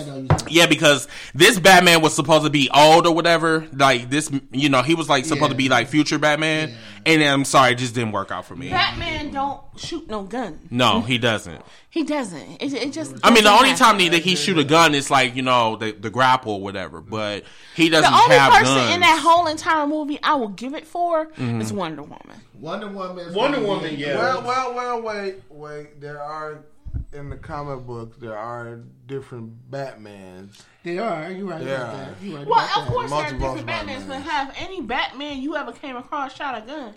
yeah, because this Batman was supposed to be old or whatever. Like this, you know, he was like supposed to be like future Batman, and I'm sorry, it just didn't work out for me. Batman don't shoot no gun. No, he doesn't. He doesn't. It, it just. I mean, the only happen. time that he shoot a gun is like you know the the grapple or whatever, but he doesn't The only have person guns. in that whole entire movie I will give it for Mm-hmm. is Wonder Woman. Wonder Woman. is Wonder Woman, yeah. Well, well, well, wait, wait. There are in the comic books there are different Batmans. They are. You right Yeah. about that. You right Well, about of that. course there are different Batmans, Batmans. but have any Batman you ever came across shot a gun?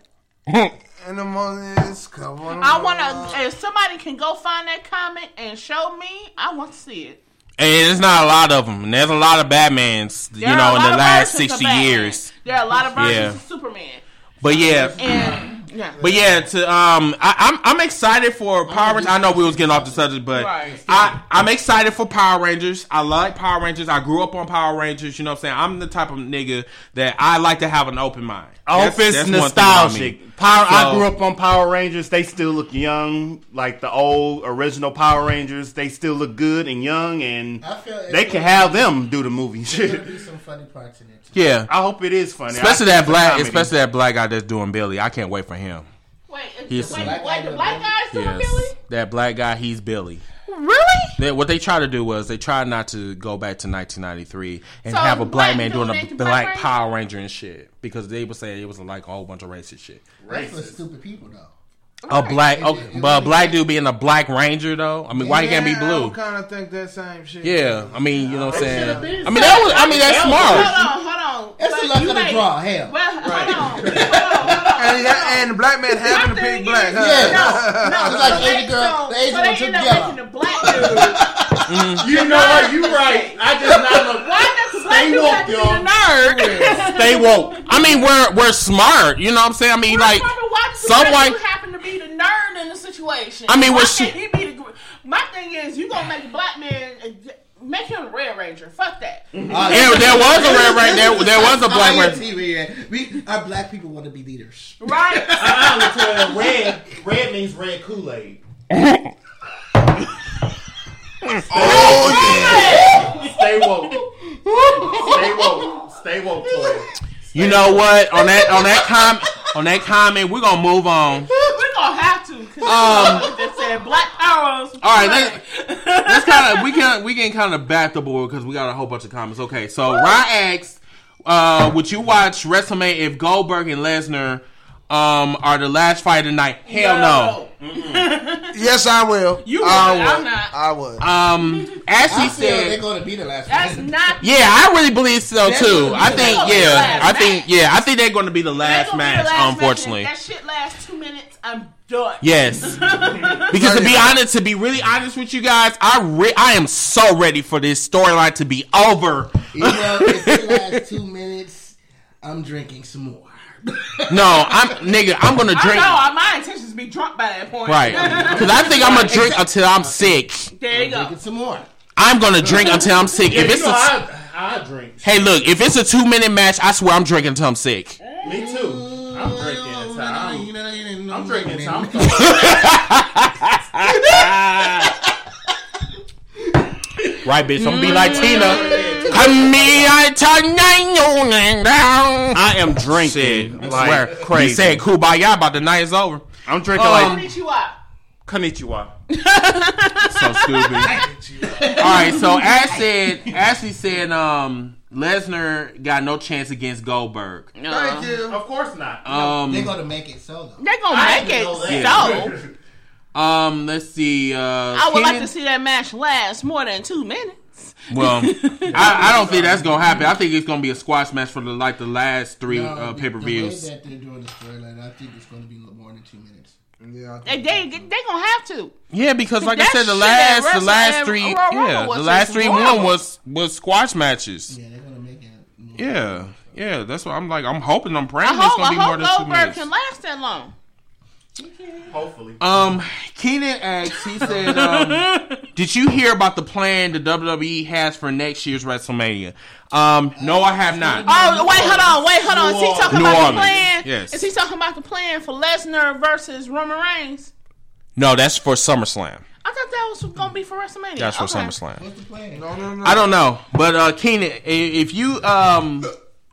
And the most is come on. I want to. If somebody can go find that comic and show me, I want to see it. And there's not a lot of them. There's a lot of Batmans, you There are a know, in the last 60 years. There are a lot of versions Yeah. of Superman. But yeah, And Yeah. But yeah, to um, I, I'm I'm excited for Power Rangers. I know we was getting off the subject, but Right. I I'm excited for Power Rangers. I like Power Rangers. I grew up on Power Rangers. You know what I'm saying? I'm the type of nigga that I like to have an open mind. I hope That's- it's that's one thing about me. nostalgic. Power. I grew up on Power Rangers. They still look young, like the old original Power Rangers. They still look good and young, and I feel they can have them do the movie. There's gonna Shit. be some funny parts in it. Too. Yeah, I hope it is funny. especially that think it's a black, comedy. especially that black guy that's doing Billy. I can't wait for him. Wait, He's- wait, Black wait, guy the black guy's doing Yes, Billy? that black guy, he's Billy. Really? They, what they try to do was they tried not to go back to 1993 and So have a black black man doing dude a black, Black Ranger? Power Ranger and shit because they were saying it was like a whole bunch of racist shit. That's for stupid people though. A black, It- okay, it but a black is. dude being a black ranger though. I mean, why he can't be blue? I kind of think that same shit. Yeah, I mean, you know what I'm saying. I mean, that was, I mean, that's Hold smart. on, hold on. That's But the luck of the ain't- draw. Hell. Well, hold on, hold on, hold on. And, and the black man happened to My pick black. huh? Yeah. No, no. It's like so Asian girl- the Asian so they took end up yellow. making the black dude. Mm-hmm. You know what? You right. I just not know. Why does the black Stay dude woke, have to be y'all. the nerd? Stay woke. I mean, we're we're smart. You know what I'm saying? I mean, like why does some white. dude happen to be the nerd in the situation? I mean, why what she- he be the? My thing is, you gonna make a black man. Make him a Red Ranger. Fuck that. Uh, Yeah, there was a red ranger. There, there was a black ranger. TV, yeah. We, our black people want to be leaders. Right? Uh, red. Red means red Kool Aid. Oh yeah. Stay woke. Stay woke. Stay woke, Toya. You know what? On that on that com on that comment, we're gonna move on. We're gonna have to. Um, they said black power. All right, let's, let's kind of we can we can kind of back the board because we got a whole bunch of comments. Okay, so Ryan asked, uh, "Would you watch WrestleMania if Goldberg and Lesnar um, are the last fight of the night?" Hell no. Yes, I will. You I would, would. I'm not. I would. Um, Ashley I feel they're said, going to be the last That's one. not. "Yeah, I really believe so They're too. I think, yeah, last I think, yeah, I think they're going to be the last gonna the match. last unfortunately, match. That shit lasts two minutes. I'm done. Yes. because to be honest, to be really honest with you guys, I re- I am so ready for this storyline to be over. You know, if it lasts two minutes, I'm drinking some more. No, I'm nigga. I'm gonna drink. No, My intentions be drunk by that point. Right. Because I think I'm gonna drink until I'm sick. there you go. Drinking some more. I'm gonna drink until I'm sick. If you it's know, a, I, I drink. hey, look, if it's a two minute match, I swear I'm drinking until I'm sick. Me too. I'm drinking until I'm, I'm drinking until I'm Right, bitch. I'm gonna be like Tina. Come me, I turn you down. I am drinking. Shit, I like swear. crazy. He said kumbaya about the night is over. I'm drinking Um, like Konnichiwa. konnichiwa. So stupid. All right, so Ash said, Ashley said, um, Lesnar got no chance against Goldberg. Thank you. Of course not. Um, They're going to make it so, though. They're gonna I make it know so. that. um, let's see. Uh, I would like to see that match last more than two minutes. Well, I, I don't think that's gonna happen. I think it's gonna be a squash match for the like the last three No, uh, pay per The views. that they're doing the storyline, I think it's going to be more than two minutes. Yeah. They they they gonna have to. Yeah, because like I said, the last the last three, Royal yeah, the last just three one was was squash matches. Yeah, they're going to make it more. Yeah, yeah, that's what I'm like. I'm hoping, I'm praying I it's gonna I be more hope than two Goldberg minutes. can last that long. Hopefully. Um, Keenan asked, he said, um, "Did you hear about the plan the WWE has for next year's WrestleMania?" Um, no, I have not. Oh wait, hold on, wait, hold on. Is he talking New about Orleans, the plan? yes. Is he talking about the plan for Lesnar versus Roman Reigns? No, that's for SummerSlam. I thought that was gonna be for WrestleMania. That's for Okay. SummerSlam. What's the plan? No, no, no. I don't know, but uh, Keenan, if you um,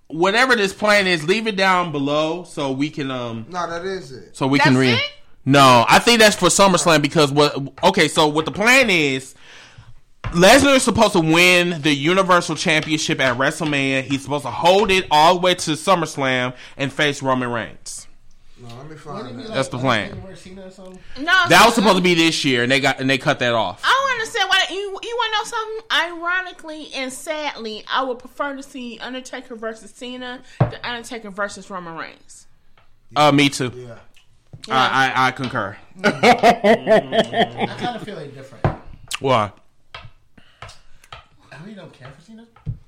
whatever this plan is, leave it down below so we can um, No, that is it. so we can That's read. No, I think that's for SummerSlam because what? Okay, so what the plan is? Lesnar is supposed to win the Universal Championship at WrestleMania. He's supposed to hold it all the way to SummerSlam and face Roman Reigns. No, let me find that. That's the plan. Undertaker versus Cena or something? No, That was supposed to be this year, and they got and they cut that off. I don't understand why you you want to know something. Ironically and sadly, I would prefer to see Undertaker versus Cena than Undertaker versus Roman Reigns. Uh, me too. Yeah. I, I I concur. I kind of feel like different. Why? I really don't care for Cena.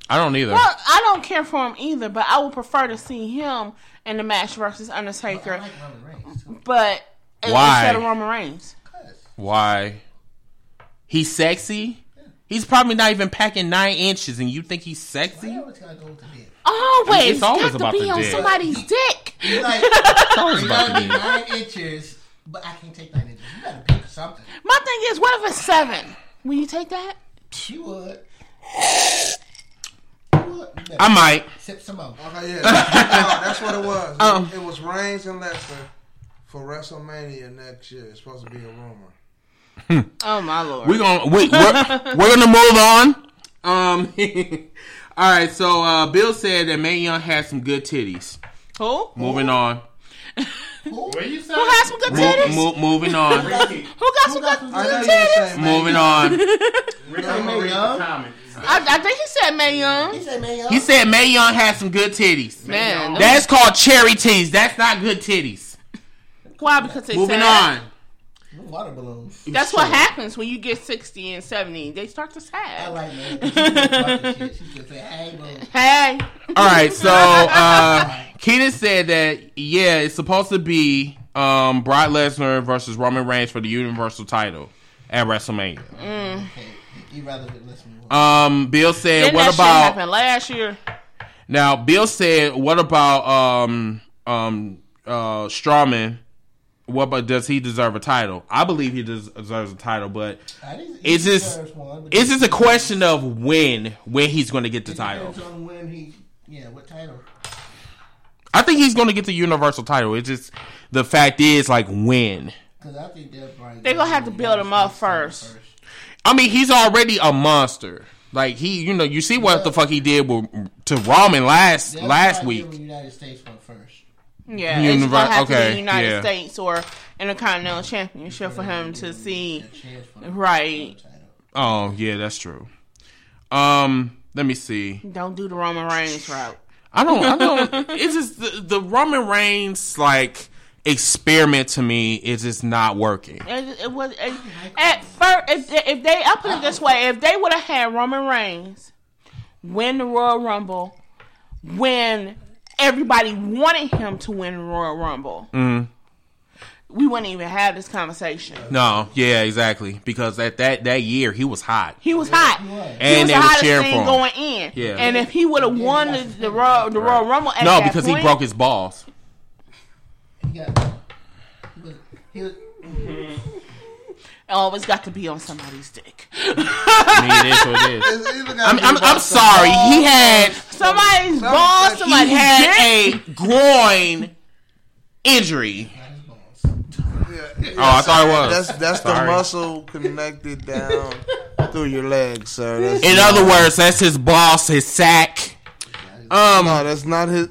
I don't either. Well, I don't care for him either, but I would prefer to see him in the match versus I Undertaker. like Roman Reigns too. But Why? instead of Roman Reigns, Why? He's sexy. He's probably not even packing nine inches, and you think he's sexy? you always gotta go with the dick? always It's always got about to be the on dick. somebody's dick. It's like always you about gotta the be dick. nine inches, but I can't take nine inches. You gotta pick something. My thing is, what if it's seven? Will you take that? You would. You would. You better I might. sip some more. Okay, yeah. no, that's what it was. Um. it was Reigns and Lesnar for WrestleMania next year. It's supposed to be a rumor. Oh my lord! We're gonna we, we're, we're gonna move on. Um. all right. So uh, Bill said that Mae Young had some good titties. Who? Moving on. What you say? Who has some good titties? mo- moving on. Who got some good I know good you didn't titties? say moving on. Ricky, Mae I'm gonna Young? The comments. I, I think he said Mae Young. He said, man, He said Mae Young had some good titties. Man, That's called cherry titties. That's not good titties. why? Because they Moving sad. on. water balloons. That's what happens when you get sixty and seventy. They start to I sag. like man. 'cause she just fucking shit. She just say, hey, bro. Hey, All right, so uh, Keenan said that yeah, it's supposed to be um, Brock Lesnar versus Roman Reigns for the Universal title at WrestleMania. Okay, you rather than listen. Um, Bill said, didn't "What that shit about last year? now?" Bill said, "What about um um uh Strowman? What about does he deserve a title? I believe he des- deserves a title, but is this is this a question of when when he's going to get the title. Depends on when he, yeah, what title? I think he's going to get the Universal title. It's just the fact is like when." Because I think they're probably They gonna have to build him up first. I mean, he's already a monster. Like he, you know, you see what the fuck he did with, to Roman last They'll last week. give him the United States one first. Yeah, Univer- it's gonna have to be United yeah. States or Intercontinental Championship for him to see. A chance for the Right. Oh yeah, that's true. Um, let me see. Don't do the Roman Reigns route. I don't. I don't. it's just the, the Roman Reigns like experiment to me is just not working. It, it was it, at first. If they, if they, I put it this way: if they would have had Roman Reigns win the Royal Rumble, when everybody wanted him to win the Royal Rumble, mm-hmm. we wouldn't even have this conversation. No, yeah, exactly. Because at that that year he was hot. He was hot. was. He And was they the was hottest cheering thing for him. going in. Yeah. And if he would have won the, the Royal the Royal Rumble at No, that because point, he broke his balls. He got. He was. He was always got to be on somebody's dick. I mean, it is what it is. It's, it's I'm, I'm, I'm sorry. He had Somebody's balls, he somebody's he had dick. a groin injury. Yeah, Oh, I thought it was. That's that's Sorry. the muscle connected down through your legs, sir. That's In other words, that's his boss, his sack. Um, no, that's not his.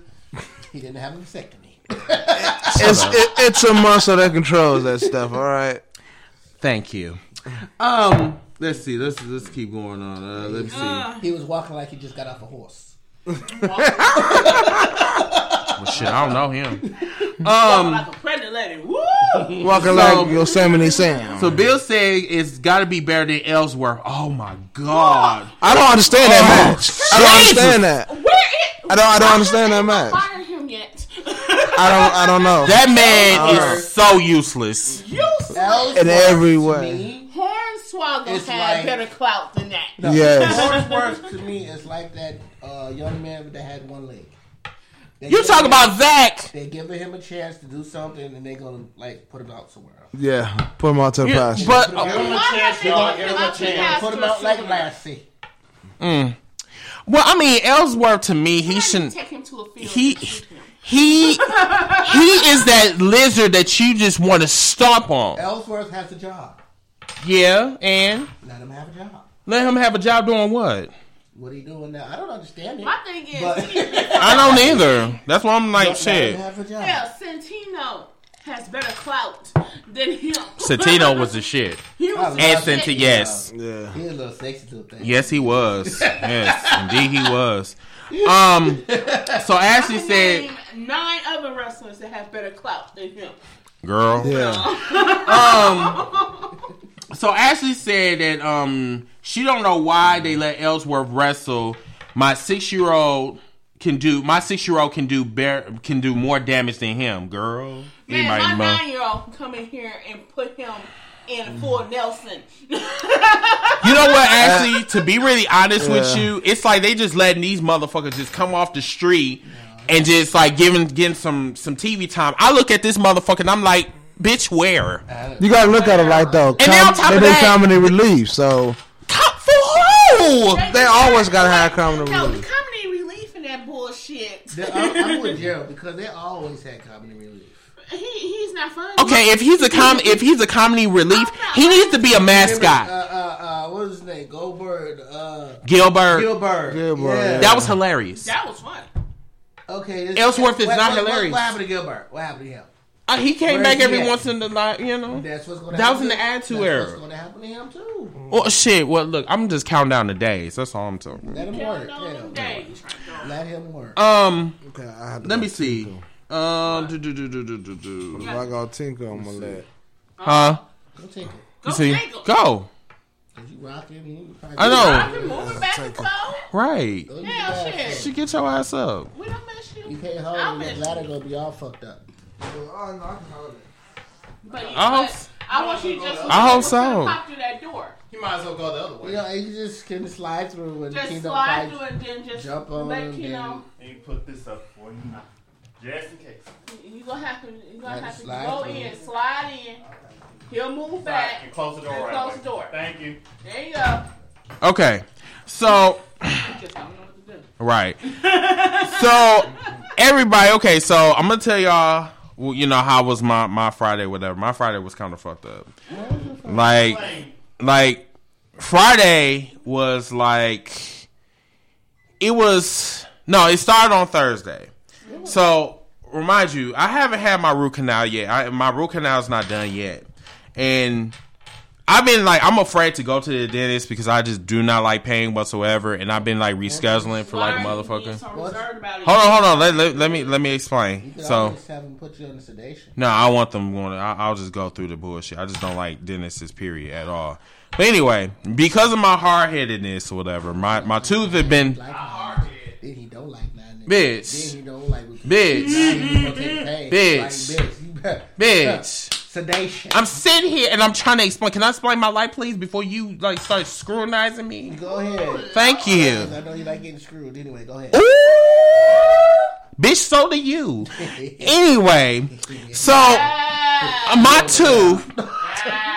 he didn't have a vasectomy. It's it, it's a muscle that controls that stuff. All right. thank you. Um, let's see. Let's let's keep going on. Uh, let's see. He was walking like he just got off a horse. Well, shit, I don't know him. Um, like a pregnant lady. Woo! Walking So- like Yosemite Sam. So Bill said it's got to be better than Ellsworth. Oh my god. I don't understand that Oh, match. I don't understand that. Where it? I don't. I don't understand that match. Fire him yet? I don't. I don't know. That man Alright. is so useless. you Ellsworth, In every to way. me- Hornswoggle It's had like- better clout than that. No, Yes. Hornsworth to me is like that uh, young man that had one leg. They You talk him- about Zach. They giving him a chance to do something, and they're gonna like put him out somewhere. else. Yeah. Put him out to the Yeah, pasture. but Give him a chance. y'all. Give him a chance. chance? Put him out like Lassie. well, I mean, Ellsworth to me, he shouldn't. take him to a field. He and shoot him. He he is that lizard that you just want to stomp on. Ellsworth has a job. Yeah, and Let him have a job. let him have a job doing what? What are you doing now? I don't understand it. My thing is, But- I don't either. That's why I'm like, shit. him have a job. yeah, Santino has better clout than him. Santino was the shit. he was I love And shit. Santino, yes. Yeah. He's a little sexy little thing. Yes, he was. Yes, indeed he was. Um, so Ashley I said, nine other wrestlers that have better clout than him. "Girl." Yeah. um, So Ashley said that um she don't know why they let Ellsworth wrestle my six year old can do my six year old can do bear can do more damage than him, girl. Man, my nine year old can come in here and put him in full Nelson. You know what? Actually, to be really honest with you, it's like they just letting these motherfuckers just come off the street and just like giving getting some some TV time. I look at this motherfucker and I'm like, bitch, where? You gotta look at it like though. then on top they of do that- comedy relief, so Come for who? They always gotta have comedy No, relief. comedy relief in that bullshit. I'm, I'm with Gerald because they always had comedy relief. He, he's not funny. Okay, if he's a com if he's a comedy relief, he needs to be a Uh, mascot. uh, uh, what was his name? Goldberg. Uh, Gillberg. Gillberg. Gillberg, Yeah. yeah. That was hilarious. That was fun. Okay. this- Ellsworth is what- not what- what- hilarious. What, happened to Gillberg? What happened to him? Uh, he came Where back he every at? once in the night, you know. That's what's going to That was in the to- Attitude that's era. What's going to happen to him too? Well, shit. Well, look, I'm just counting down the days. That's all I'm talking. Let him work. Yeah. Let him work. Um, Okay, I have to let me see. Tinker. Um, do, do, do, do, do, do, do. If I go tinker, I'm gonna huh? Go take it. You see? take 'em. Go. Cause you rocking. You probably I know. I've been moving back and forth. Right. Go to Hell, the shit. Should get your ass up. We don't miss you. You can't hold it. That ladder gonna be all fucked up. But you, I hope but s- I want you to just. I hope so. Pop through that door. You might as well go the other You way. know, you just can slide through and Just slide through and then just jump on let and you know. And you put this up for you now. Just in case. You gonna have to. You gonna have to go through. in, slide in. He'll move back. And close the door And right close away. the door. Thank you. There you go. Okay. So, You just don't know what to do. right. So, everybody. Okay. So, I'm gonna tell y'all. Well, you know how was my my Friday? Whatever. My Friday was kind of fucked up. Like, like Friday was like it was no, it started on Thursday. So remind you, I haven't had my root canal yet. I, my root canal is not done yet, and I've been like I'm afraid to go to the dentist because I just do not like pain whatsoever, and I've been like rescheduling for like a Why are you being motherfucker. so reserved about it? Hold on, hold on. Let, let, let me let me explain. So always put you on sedation. no, I want them going. I, I'll just go through the bullshit. I just don't like dentists. Period at all. But anyway, because of my hard headedness or whatever, my my tooth have been Like hard. Then he don't like nine. Bitch. Then he don't like. Bitch. Now he gonna take pain. Bitch. Like, bitch. Better- bitch. Sedation. I'm sitting here and I'm trying to explain. Can I explain my life, please, before you like start scrutinizing me? Go ahead. Thank you. I know you like getting screwed. Anyway, go ahead. Ooh, bitch, so do you. Anyway, so uh, my tooth.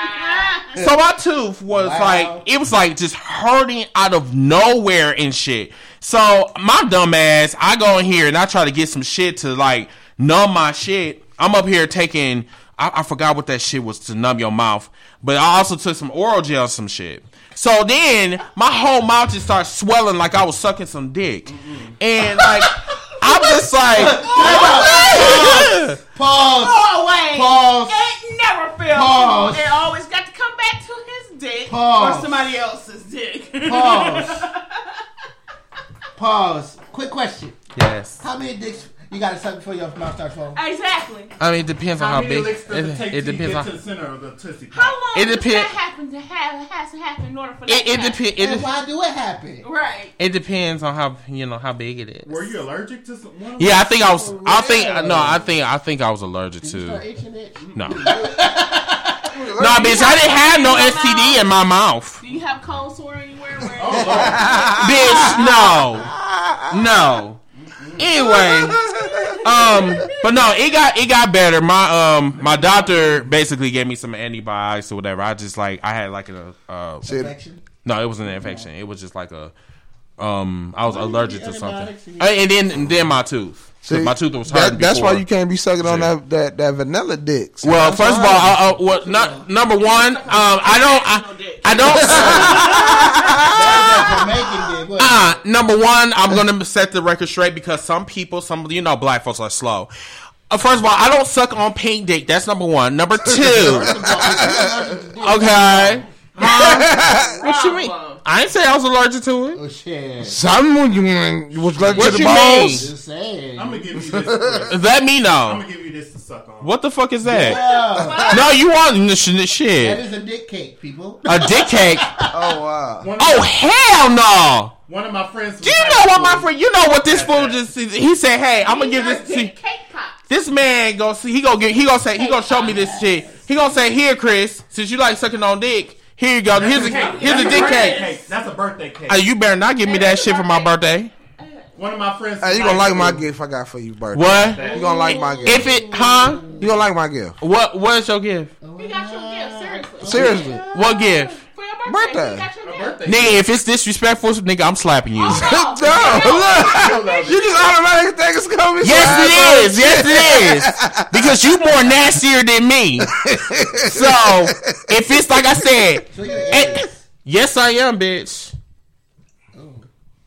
So my tooth was Wow. like it was like just hurting out of nowhere and shit. So my dumb ass, I go in here and I try to get some shit to like numb my shit. I'm up here taking I, I forgot what that shit was to numb your mouth, but I also took some oral gel, some shit. So then my whole mouth just starts swelling like I was sucking some dick, and like I'm just like. Pause. Go away. Pause. It never fails. Pause. It always got to come back to his dick Pause. or somebody else's dick. Pause. Pause. Quick question. Yes. How many dicks you got to suck before your mouth starts falling? exactly. I mean, it depends on how, many big. licks does it, It, take it till you depends on. to the center of the Tootsie How Pop? long It does depend- that happen to have has to happen in order for that? It, it to happen? depends. And why do it happen? Right. it depends on how you know how big it is. Were you allergic to some? One Yeah, I think I was. I think no. I think I think I was allergic You start to. itching it. No. no, bitch. I didn't have no STD in my mouth. Do you have cold sore anywhere? Where oh, Bitch, no, no. Anyway, um, but no, it got it got better. My um, my doctor basically gave me some antibiotics or whatever. I just like I had like a uh, Infection. no, it wasn't an infection. It was just like a um, I was Why allergic to something. and you- And then and then my tooth. 'Cause See, my tooth was that- hurting. That's why you can't be sucking on Shit. that, that, that vanilla dick. See, Well, that's first of all, uh, uh, well, not, number one, um, I don't, I, I don't. That's Jamaican dick. What? Uh, number one, I'm gonna set the record straight because some people, some you know, black folks are slow. Uh, first of all, I don't suck on paint dick. That's number one. Number two, okay. Huh? what you mean? I didn't say I was allergic to it. Oh shit. Some you want- you was like What to the you balls. Just saying. I'm gonna give you this. Chris. Let me I'm gonna give you this to suck on. What the fuck is that? Yeah. No, you want this sh- That shit? is a dick cake, people. A dick cake? Oh wow. One- Oh hell no! One of my friends. Do you know what my friend? You know what this fool just? Said. He said, "Hey, I'm gonna give this to Big cake pop. this man. Go see. He gonna get. He gonna say. He gonna show me this shit. He gonna say, "Here, Chris, since you like sucking on dick, here you go. Here's a here's a dick cake. That's a birthday cake. Hey, you better not give me that shit for my birthday. One of my friends. Hey, you gonna like my gift I got for you, birthday? What? You gonna like my gift? If it, huh? You gonna like my gift? What? What is your gift? We got your gift, seriously. Seriously? What gift? For your Birthday. birthday. We got your gift. Birthday. Nigga, if it's disrespectful, nigga, I'm slapping you. no, look, you just automatically think it's gonna. Yes, some it is. Yes, it is. Because you more nastier than me. So if it's like I said, So you're eh, Aries. yes, I am, bitch.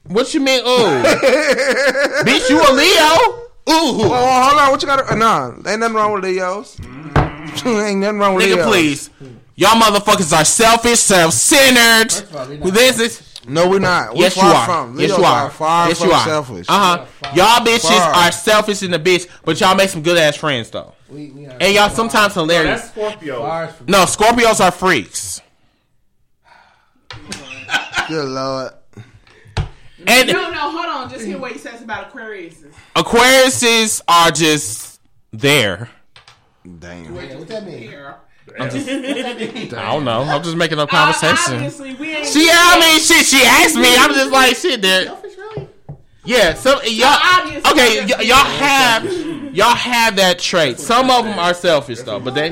What you mean? Oh, bitch, you a Leo? Oh, Ooh, hold on. What you got? to Nah, ain't nothing wrong with Leos. ain't nothing wrong with nigga, Leos. please. Y'all motherfuckers are selfish, self-centered. First of all, we're not. This is No, we're not. We're yes, you far are. from. yes, Leos you are. Far yes, from you are. selfish. Uh huh. Y'all bitches Far. are selfish in the bitch, but y'all make some good ass friends though. We, we are And y'all sometimes No, hilarious. that's Scorpio. No, Scorpios are freaks. Good lord. And No, no, hold on. Just hear what he says about Aquarius. Aquariuses are just there. Damn. Yeah, what that mean? Here. I don't know. I'm just making up uh, conversation. Obviously, we ain't. She, I mean, shit. She asked me. I'm just like, shit. There. Yeah. Some y'all. Okay. Y- y'all have y'all have that trait. Some of them are selfish though, but they.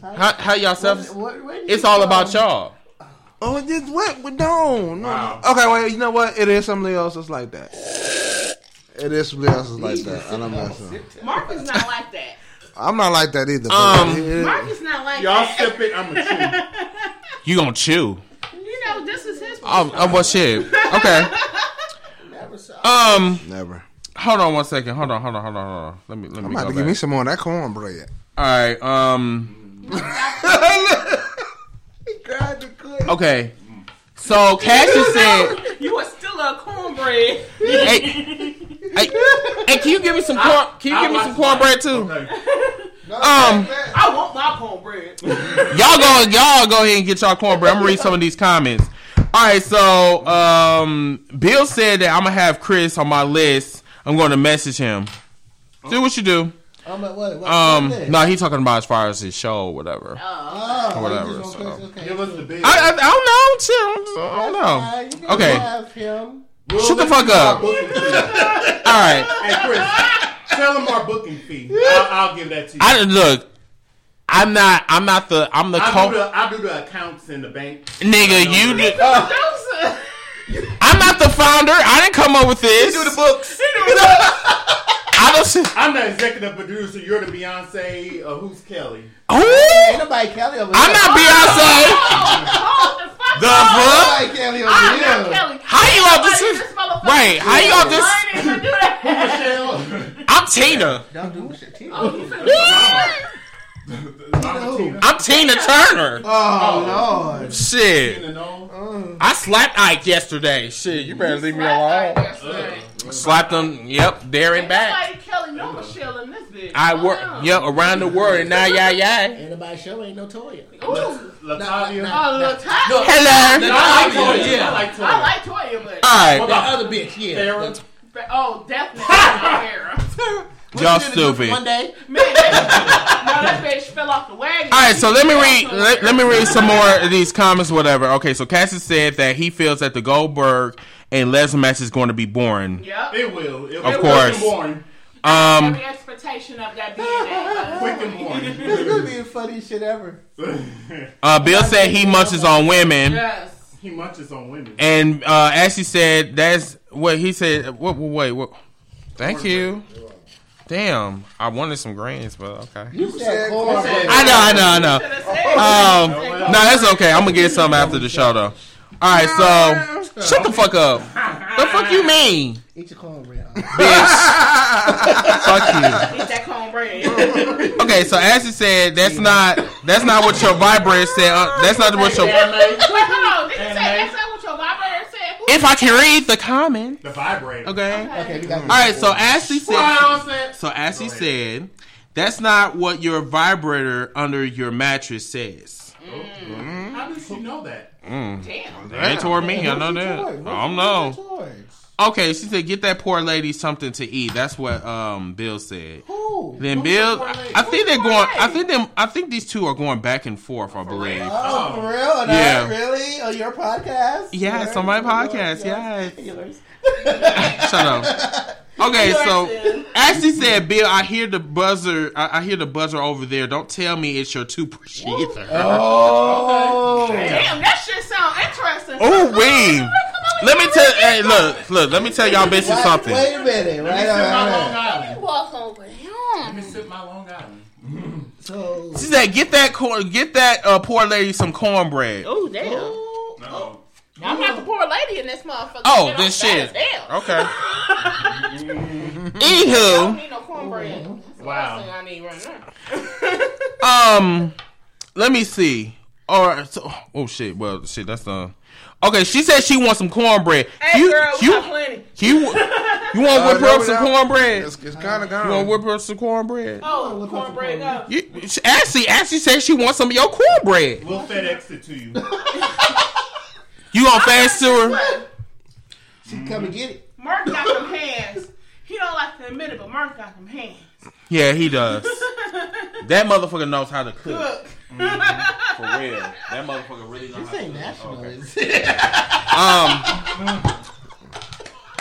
How, How, how y'all selfish? what, where did It's all about y'all. Oh, it just what? What? No, no. Okay, well, you know what? It is some else that's like that. It is some else that's like that. And I'm not sure. Mark is not like that. I'm not like that either. but Um, it- Mark not like Y'all that. sip it. I'm gonna chew. You gonna chew? You know, this is his. Oh, oh well, shit. Okay. Never saw. Um. never. Hold on one second. Hold on. Hold on. Hold on. Hold on. Let me. Let I'm me about go to give back. me some more of that cornbread. All right. Um. He cried to quit. Okay. So Cassius said, You are still a cornbread. "Hey, hey, hey, can you give me some corn? Can you give me some cornbread too? Okay. Um, I want my cornbread. y'all go, y'all go ahead and get y'all cornbread. I'm gonna read some of these comments. All right. So, um, Bill said that I'm gonna have Chris on my list. I'm going to message him. Do what you do. I'm like, what, what, Um, what no, he talking about as far as his show or whatever. Oh, Or whatever, so. want okay. Give us the big. I, I, I don't know. Shit, I don't know. You can Okay. Have him. We'll Shut the fuck you know our up. All right. Hey Chris, tell them our booking fee. I'll, I'll give that to you. I look. I'm not. I'm not the. I'm the I do co. the I do the accounts in the bank. Nigga, you did. Joseph. I'm not the founder. I didn't come up with this. You do the books. I don't. I'm the executive producer. You're the Beyonce. Uh, who's Kelly? Ain't nobody Kelly over I'm here. not Beyonce. Oh, the fuck The fuck? Kelly over I'm not. Kelly. How you on this? Somebody is- this motherfucker Right, how you on this- learning to do that. I'm Tina. Don't do shit. Tina. Oh, you finna- Mama Tina. I'm Tina Turner. Oh, oh. Lord. Shit. Tina, no. Uh. I slapped Ike yesterday. Shit, you better leave me alone. Yesterday. Uh. Slapped him. Yep, there and back. Nobody Kelly no Michelle in this bitch. I Oh, work. Yep, around the world and now, yeah, yeah. Ain't nobody show, ain't no Toya. Ooh. Latavia. Oh, look, Ty- Hello. I like Toya. I like Toya. I like Toya, but All right, That other bitch, yeah. But- oh, definitely Sarah. y'all stupid. One day. Man, that, no, that bitch fell off the wagon. All right, so let me read. Let, let me read some more of these comments. Whatever. Okay, so Cassius said that he feels that the Goldberg and Lesnar match is going to be boring. Yep. It will. It, Of it course. Quick and boring. Um, Every expectation of that being that. Quick and boring. It's gonna be the funniest shit ever. uh, Bill said he munches on women, Yes. he munches on women. and uh, Ashley said that's what he said. What? what- Wait. What? Thank you. Damn, I wanted some grains, but okay. You said said cornbread. I know, I know, I know. Um, no, that's okay. I'm gonna get some after the show, though. All right, so shut the fuck up. What the fuck you mean, Eat your cornbread. bitch? fuck you. Eat that cornbread. Okay, so as you said, that's not that's not what your vibrator said. Uh, that's not what your. Wait, hold on. Did you say that's not what your vibrator said? Who- If I can read the comment, The vibrator. okay. Okay, we got All right, so Ashley said. Well, said- So Ashley said, that's not what your vibrator under your mattress says. Mm. How do you did you know that? Mm. Damn. It ain't toward me. I know that. I don't know. Okay, she said, "Get that poor lady something to eat." That's what um Bill said. Who? Then Who's Bill, the poor lady? I think they're poor going. I lady? think them. I think these two are going back and forth. I believe. Oh, for real? No, Yeah. really? On your podcast? Yeah, it's on my podcast, yes. Yours. Shut up. Okay, so Ashley said, "Bill, I hear the buzzer. I, I hear the buzzer over there. Don't tell me it's your two either." Oh. Damn, that shit sound interesting. Oh, wait. Let me tell. Hey, look, look. Let me tell y'all bitches Wait, something. wait a minute. Right, Sit all my right, Long all right. Island. Walk over Let me sip my Long Island. So, She said, "Get that corn. Get that uh, poor lady some cornbread." Oh damn. No. I'm not the poor lady in this motherfucker. Oh, this I'm shit. fat as hell. Okay. I don't need no cornbread. That's the Wow. last thing I need right now. um, let me see. All right. So, oh shit. Well, shit. That's the. Okay, she said she wants some cornbread. Hey you, girl, we you, got plenty. you, you want to Uh, whip her up some cornbread? It's, it's kind of You want to whip her up some cornbread? Oh, cornbread go. You, Ashley, Ashley said she wants some of your cornbread. We'll FedEx it to you. You gonna fast to her? she come and get it. Mark got some hands. He don't like to admit it, but Mark got some hands. Yeah, he does. That motherfucker knows how to cook. Look, For real. That motherfucker really knows This ain't national. Okay. Um,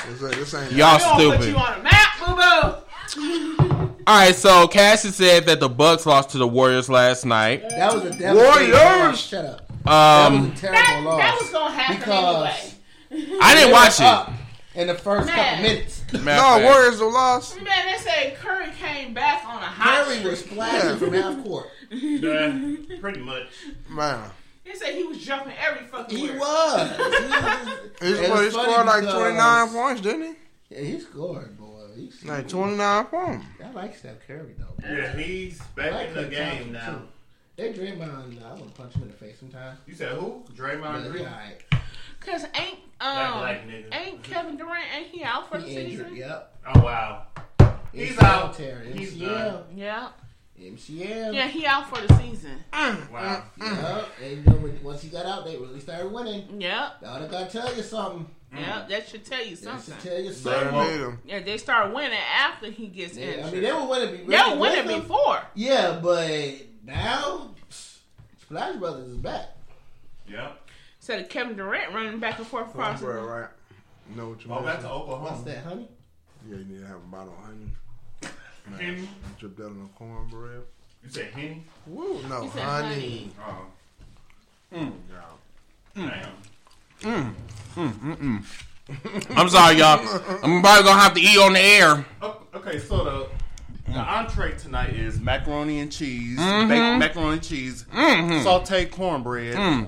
This ain't, this ain't y'all we gonna put stupid. you on a map, boo boo. All right, so Cassie said that the Bucks lost to the Warriors last night. That was a devastating Warriors! loss. Shut up. That Um, was a terrible That, loss. that was gonna happen Because- anyway. I didn't watch it. up In the first Man. couple minutes, Matter No, of fact. Warriors have lost. Man, they say Curry came back on a hot Curry was streak. splashing from half court. Yeah, pretty much. Man. They say he was jumping every fucking He where. was. He, was- He, It scored- he scored like 29 points, didn't he? Yeah, he scored, boy. He's, Like 29 points. I like Steph Curry though. Yeah, he's I back like in the Klay game now. too. They Draymond. I want to punch him in the face sometimes. You said who? Draymond But he Green. Alright. Cause ain't um ain't Kevin Durant ain't he out for the He injured. season? Yep. Oh wow. He's ACL out. tear, He's MCL. done. Yeah. MCL. Yeah, he out for the season. Wow. Yep. And you know, when- once he got out, they really started winning. Yep. Now I gotta tell you something. Yep. That should tell you That something. should tell you something. Well. Yeah, they start winning after he gets Yeah, injured. I mean, they were winning. be- they were with winning before. Yeah, but now Splash Brothers is back. Yep. Instead of Kevin Durant running back and forth across the Bro, right. Know what you oh, Go back to? Oklahoma. What's that, honey? Yeah, you need to have a bottle of honey. Henny? Man, drip that on the cornbread. You said Henny? Woo, no, He said honey. honey. Oh. Mm. Mm. Mm. Damn. I'm sorry, y'all. I'm probably gonna have to eat on the air. Oh, Okay, so the, the entree tonight is macaroni and cheese, Mm-hmm. baked macaroni and cheese, mm-hmm. sauteed cornbread. Mm.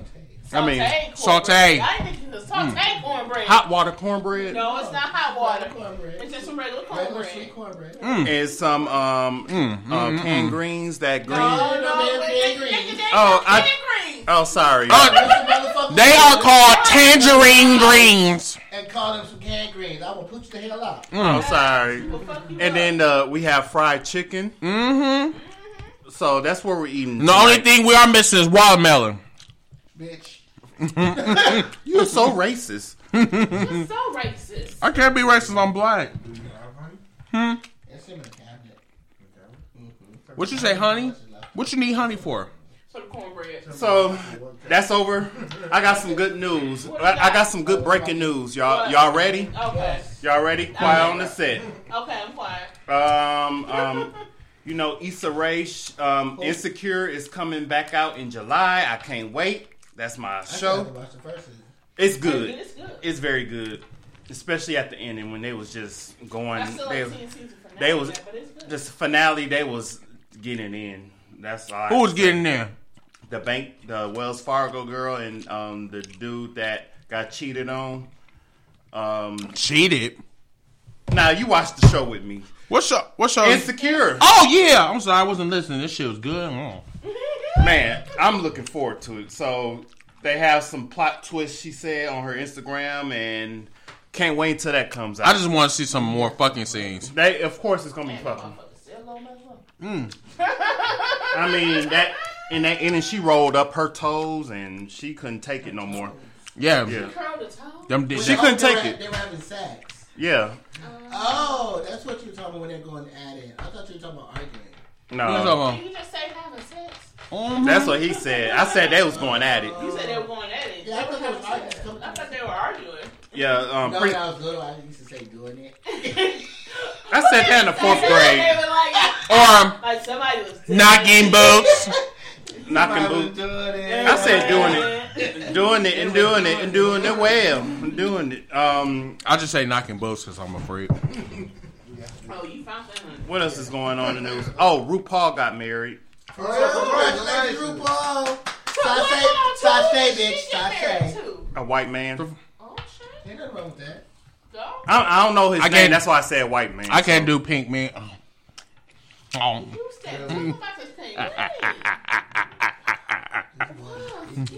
I mean, Sauteed saute. cornbread. I didn't think it was sauteed cornbread. hot water cornbread No, it's not hot water. Cornbread. It's just some regular Regular cornbread. sweet cornbread. and some um uh, canned greens that green. Oh, no, man, but canned they- greens. they- they- Oh, I- canned greens. Oh, sorry. Uh, they are called tangerine greens. and call them some canned greens. I will put you the hell out. oh, sorry. Well, fuck you And then uh, we have fried chicken. Mm-hmm. So that's what we're eating. The only thing we are missing is watermelon. Bitch. you're so racist. You're so racist. I can't be racist. I'm black. It's in the cabinet. What you say, honey? What you need honey for? For the cornbread. So that's over. I got some good news. I, I got some good breaking news. Y'all, y'all ready? Okay. Y'all ready? Quiet on the set. Okay, I'm quiet. Um, um, you know, Issa Rae, um, Insecure is coming back out in July. I can't wait. That's my I show. to watch the first season. It's good. It's good. It's very good, especially at the ending when they was just going. I still They, ain't finale they was yet, but it's good. this finale. They was getting in. That's all. I Who was say. getting there? the bank, the Wells Fargo girl, and um, the dude that got cheated on. Um, Cheated. now you watched the show with me. What's up? What's up? Insecure. Oh yeah. I'm sorry. I wasn't listening. This shit was good. Oh. Man, I'm looking forward to it. So they have some plot twists, she said, on her Instagram, and can't wait until that comes out. I just want to see some more fucking scenes. they, of course, it's gonna be fucking. motherfucker still low as well. I mean, that and that, and then she rolled up her toes, and she couldn't take it no more. Yeah, Yeah, Curl the them did She couldn't take it. They were having sex. yeah. Oh, that's what you were talking about when they're going at it. I thought you were talking about arguing. What's No, up, Did you just say having sex? um? that's what he said. I said they was going at it. You said they were going at it. Yeah, I thought they was arguing. I thought they were arguing. Yeah, um, No, pre- that was little. I used to say doing it. I said that in the fourth They grade. were like, Arm like somebody was knocking boots. Knocking I was boots. doing it. I said doing it, doing it, and doing it, and doing it well, and doing it. Um, I'll just say knocking boots because I'm afraid. Oh, you found that one. what else is going on in the news? Oh, RuPaul got married. Congratulations, RuPaul. So what's Sashay, on Sashay, bitch, She Sashay. A white man. Oh shit. Ain't nothing wrong with that. I, I don't know his I name. can't- That's why I said white man. I can't do pink man. Oh. Oh. You said talk about this thing. Wait.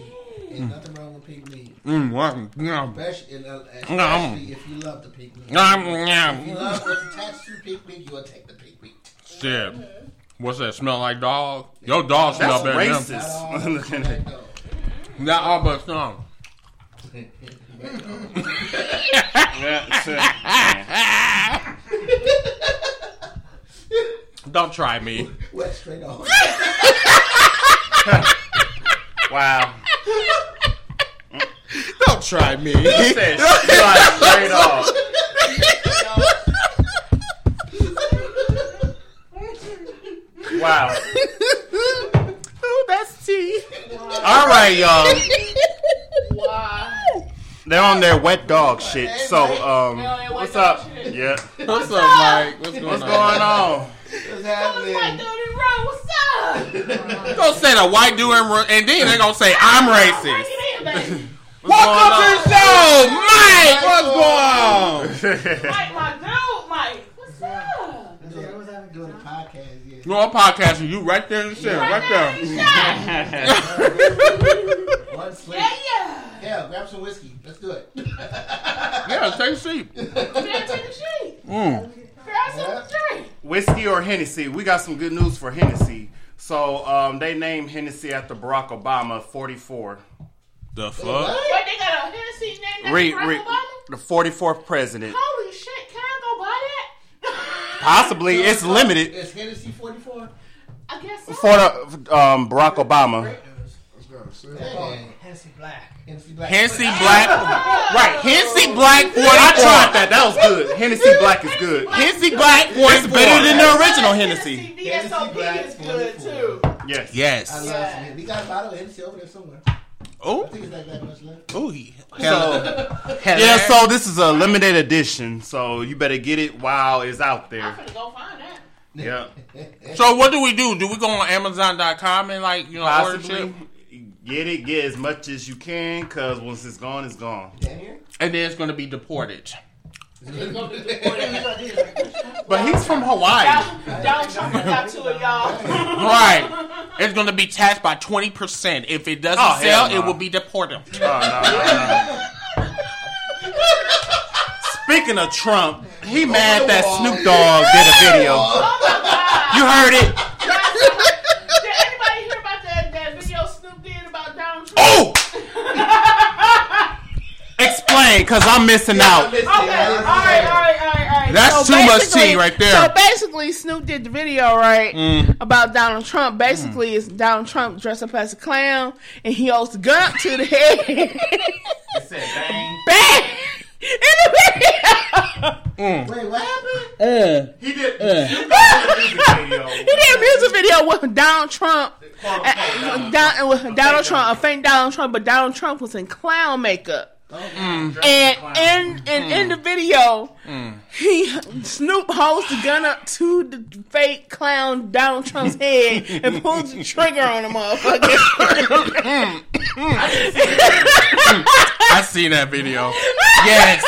Ain't nothing wrong with pink meat. Mm, well, yeah. Especially, and, uh, especially if you love the pink meat. If you yeah. love what's attached to pink meat, you will take the pink meat. Shit. What's that smell like dog? Your dog smell That's better than him. racist. Not all like dog. Not all but some. Don't try me. Wet straight off. wow. Don't try me. He said like straight off. Wow. oh, that's tea. All right, y'all. Wow. They're on their wet dog shit. So, um, They're on their wet what's up? shit. Yeah. What's up, Mike? What's going What's on? going on? What's What's happening? white dude in wrong? What's up? Don't say the white dude and, ru- and then they're gonna say I'm racist. It in. Welcome to the show, Mike. What's going on? Mike, my dude, Mike. What's up? I was having doing a podcast. Yeah. You on podcast and you right there in the center, right there. Yeah, One sleep. yeah. Yeah, grab some whiskey. Let's do it. Yeah, take a seat. You gotta take a seat. Mm. Grab some drink. Whiskey or Hennessy? We got some good news for Hennessy. So, um, they named Hennessy after Barack Obama, 44. The fuck? What? Wait, they got a Hennessy named Read, after read, Barack Obama? the 44th president. Holy shit, can I go buy that? Possibly, it's limited It's Hennessy 44. I guess so. for the, um, Barack Obama. Hey, Hennessy Black. Hennessy Black. Hennessy Black. Right, Hennessy Black 44. I tried that. That was good. Hennessy Black is good. Hennessy Black 44. It's better than the original Hennessy. Hennessy Hennessy Black is good 44. too. Yes. Yes. I Yes. love some We got a bottle of Hennessy over there somewhere. Oh. I Oh, think it's like that much left. oh, yeah. So, yeah, so this is a limited edition. So you better get it while it's out I'm there. gonna go find that. Yeah. So what do we do? Do we go on Amazon.com and like you know order shit? Possibly get it, get as much as you can, because once it's gone, it's gone. Down? And then it's gonna be deported. It's gonna be deported. But he's from Hawaii. Donald Donald Trump got to it, y'all. Right. It's gonna be taxed by twenty percent. If it doesn't Oh, sell, no. it will be deported. Oh, no, no, no. Speaking of Trump, he mad oh, that Snoop Dogg did a video. Oh my god. You heard it? Did anybody hear about that, that video Snoop did about Donald Trump? Oh! Explain, because I'm missing out. Okay, all right, all right, all right, all right. That's too much tea right there. So basically, Snoop did the video right mm. about Donald Trump. Basically, it's Donald Trump dressed up as a clown, and he holds the gun up to the head. Bang! In the video. Mm. Wait, what happened? Uh, he did. Uh. Snoop Dogg did a music video. He did a music video with Donald Trump. uh, Don, with Donald Trump, a fake Donald Trump, but Donald Trump was in clown makeup. Mm. And in, in in the video, mm. he Snoop holds the gun up to the fake clown Donald Trump's head and pulls the trigger on the motherfucker. I seen that video. Yes.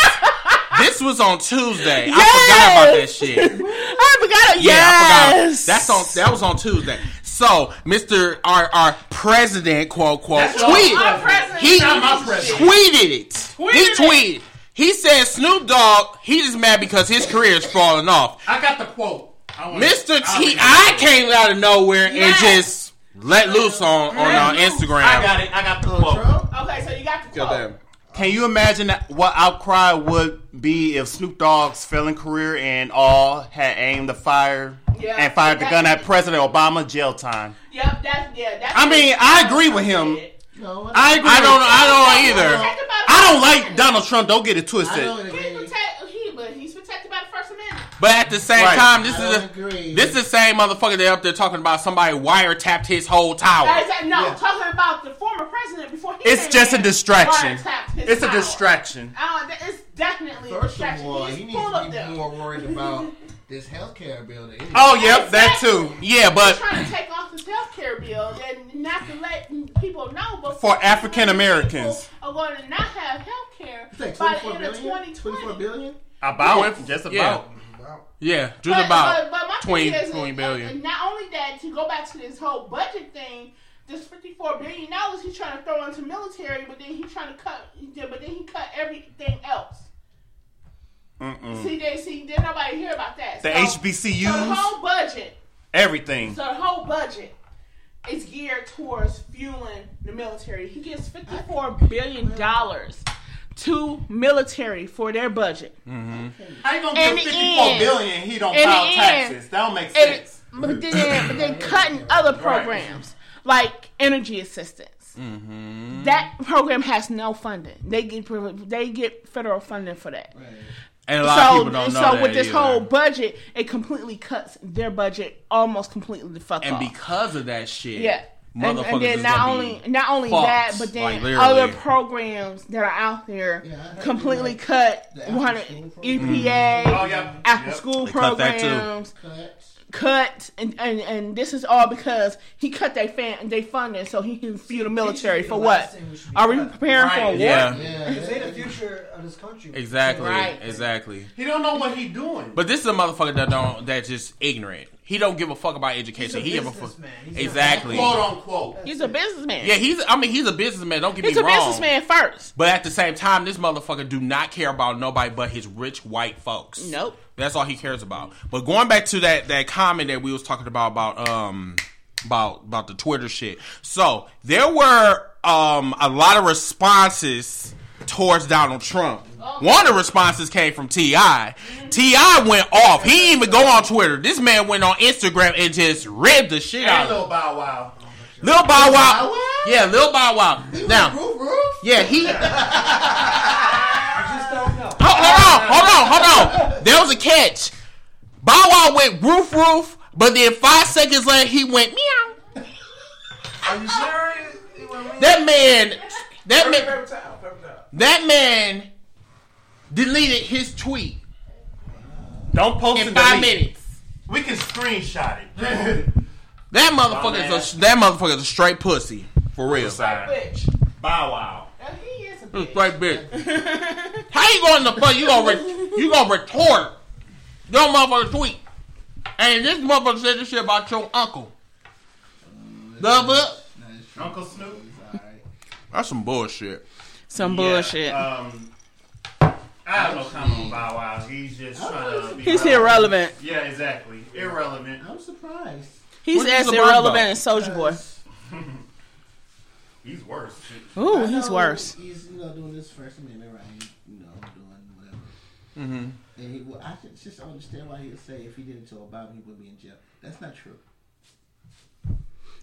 This was on Tuesday. I forgot about that shit. I forgot. Yeah, I forgot. That's on. That was on Tuesday. So, Mr. Our our president, quote quote, That's tweeted. Our He not my tweeted it. he Tweeted it. He said Snoop Dogg. He just mad because his career is falling off. I got the quote. Mr. T.I. came out of nowhere and just let loose on on uh, Instagram. I got it. I got the quote. Okay, so you got the quote. Goddamn. Can you imagine what outcry would be if Snoop Dogg's failing career and all had aimed the fire Yeah, and fired the gun at. President Obama? Jail time. Yep, that's yeah. That's I mean, I agree with him. No, I agree. I don't. I don't either. Protected by the I don't like Donald Trump. Don't get it twisted. don't Amendment. agree. He's protect, he, but he's protected by the First Amendment. But at the same Right. time, this I is a, agree. this is the same motherfucker that up there talking about somebody wiretapped his whole tower. Exactly. No, talking about the former president before he It's came just a distraction. wiretapped his It's a distraction. Uh, it's definitely a First distraction. of all, He's he needs to be them. more worried about this healthcare bill. Than Oh, yep, that too. Yeah, but He's trying to take off this health care bill and not to let people know. But For African Americans. are going to not have health care It's like by the 24 end of billion? 2020. 24 billion? About just about. Yeah. yeah, just But, about but, but my 20, thing is, 20 uh. Not only that, to go back to this whole budget thing, this fifty-four billion dollars he's trying to throw into military, but then he's trying to cut, but then he cut everything else. Mm-mm. See, they see, did nobody hear about that? The So- HBCUs. So the whole budget, Everything. so the whole budget is geared towards fueling the military. He gives fifty-four billion dollars to military for their budget. How you gonna In give the fifty four end- billion? He don't in the file end- taxes. That don't make And, sense. but then, but then cutting other programs like energy assistance. Mm-hmm. That program has no funding. They get they get federal funding for that. And a lot so, of people don't know so that with this either. whole budget, it completely cuts their budget almost completely the fuck and off. And because of that shit, yeah. And, and then not only not only fucked, that, but then like, other programs that are out there Yeah, completely cut one after-school EPA. Mm. Oh, yep. after Yep. school They cut that too. programs Cuts. Cut and, and and this is all because he cut their fan they funding so he can fuel the military for what? Are we preparing for a war? Right, Yeah, Yeah, Because they the future of this country. exactly, Right. exactly. He don't know what he doing. But this is a motherfucker that don't that's just ignorant. He don't give a fuck about education. He's a he give a fuck. businessman. He's Exactly. quote unquote. He's a businessman. Yeah, he's. I mean, he's a businessman. Don't get he's me wrong. He's a businessman first. But at the same time, this motherfucker do not care about nobody but his rich white folks. Nope. That's all he cares about. But going back to that that comment that we was talking about about um about about the Twitter shit. So there were um a lot of responses towards Donald Trump. One of the responses came from Ti. T.I. went off. He didn't even go on Twitter. This man went on Instagram and just ripped the shit out And of Lil. Bow Wow. Lil Bow Bow Wow. Wow? Yeah, Lil Bow Wow. Now, Roof, roof? yeah, he. You just don't know. Hold, hold on, hold on, hold on. There was a catch. Bow Wow went roof roof, but then five seconds later he went meow. Are you serious? You want me? That man, that man, Paper towel, paper towel. that man deleted his tweet Don't post it in five delete. minutes. We can screenshot it. That motherfucker is a that motherfucker is a straight pussy for real. Bitch. Bow Wow. Uh, he is a bitch. Straight bitch. How you going to fuck? You gonna re- you gonna retort your motherfucker tweet? And this motherfucker said this shit about your uncle. Love it. Uncle Snoop. That's some bullshit. Some Yeah, bullshit. um, I have no comment on Bow Wow. He's just trying to. Be He's relevant. irrelevant. Yeah, exactly. Irrelevant. I'm surprised. He's What is as the irrelevant though? as Soldier Boy. He's worse. Ooh, I he's know worse. He's you know doing this First Amendment right, you know doing whatever. Mm-hmm. And he, well, I just- just don't understand why he would say if he did it to Obama he would be in jail. That's not true.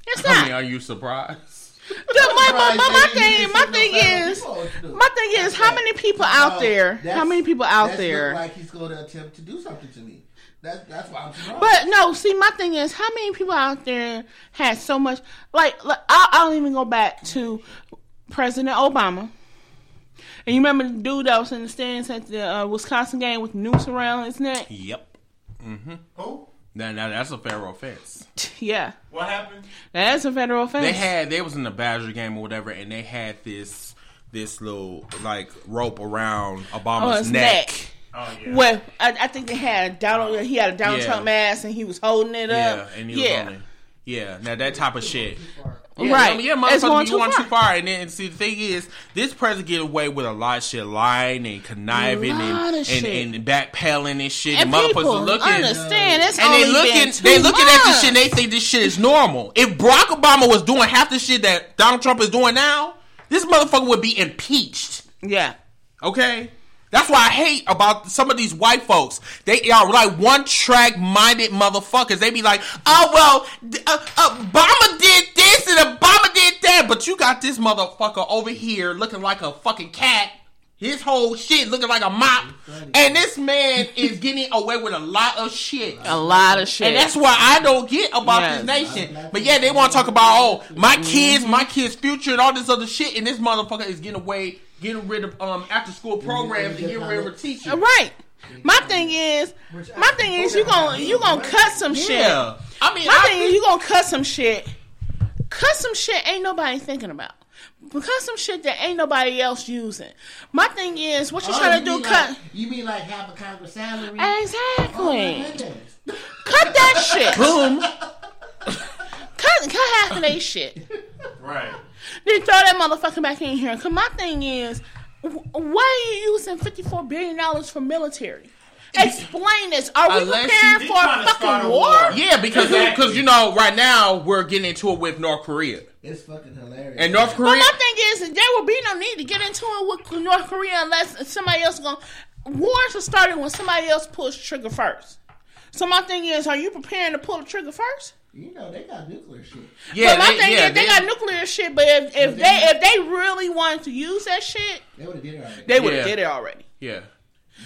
It's I mean, not. are you surprised? The- my, my, my, my thing, my thing is, federal people to do. my thing is, how many people out there? How many people out that's there? like he's going to attempt to do something to me. That's that's why I'm surprised. But no, see, my thing is, how many people out there had so much? Like, like I'll, I'll even go back to President Obama. And you remember the dude that was in the stands at the uh, Wisconsin game with the noose around his neck? Yep. Who? Now, now that's a federal offense. Yeah, What happened? that's a federal offense. They had they was in the Badger game or whatever, and they had this this little like rope around Obama's oh, his neck. neck. Oh yeah. Well, I, I think they had Donald. He had a Donald Yeah. Trump mask, and he was holding it Yeah, up. and he was yeah. On it. Yeah, now that type of shit. Yeah, Right. I mean, yeah, It's motherfucker, going you too want far. too far. And then see the thing is, this president get away with a lot of shit, lying and conniving Lot and, of and, shit. and backpedaling and shit. And motherfuckers people are looking understand it's and only they looking, been two they looking at this shit. and They think this shit is normal. If Barack Obama was doing half the shit that Donald Trump is doing now, this motherfucker would be impeached. Yeah. Okay. That's why I hate about some of these white folks. They are like one track minded motherfuckers. They be like, oh, well, d- uh, Obama did this and Obama did that. But you got this motherfucker over here looking like a fucking cat. His whole shit looking like a mop. And this man is getting away with a lot of shit. A lot of shit. And that's what I don't get about Yes. this nation. But yeah, they want to talk about oh my kids, my kids' future, and all this other shit. And this motherfucker is getting away, getting rid of um after school programs and getting rid of teachers. right. My thing is, my thing is, you gonna you gonna cut some shit. Yeah, I mean, My I thing is, you gonna cut some shit. Cut some shit ain't nobody thinking about. Cut some shit that ain't nobody else using. My thing is, what you Oh, trying you to do? mean Cut Like, you mean like half a Congress salary? Oh, exactly. my. Cut that shit. boom. Cut cut half of that shit. Right. Then throw that motherfucker back in here. Cause my thing is, why are you using fifty four billion dollars for military? Explain this. Are we Unless preparing for a trying to start fucking a war? war. Yeah, because Exactly. because you know right now we're getting into it with North Korea It's fucking hilarious. and North But Korea. my thing is, there will be no need to get into it with North Korea unless somebody else going. Wars are started when somebody else pulls trigger first. So my thing is, are you preparing to pull the trigger first? You know they got nuclear shit. Yeah, but my they, thing yeah, is, they, got nuclear shit. But if, if they if they really wanted to use that shit, They would have did it already. they would have Yeah. did it already. yeah.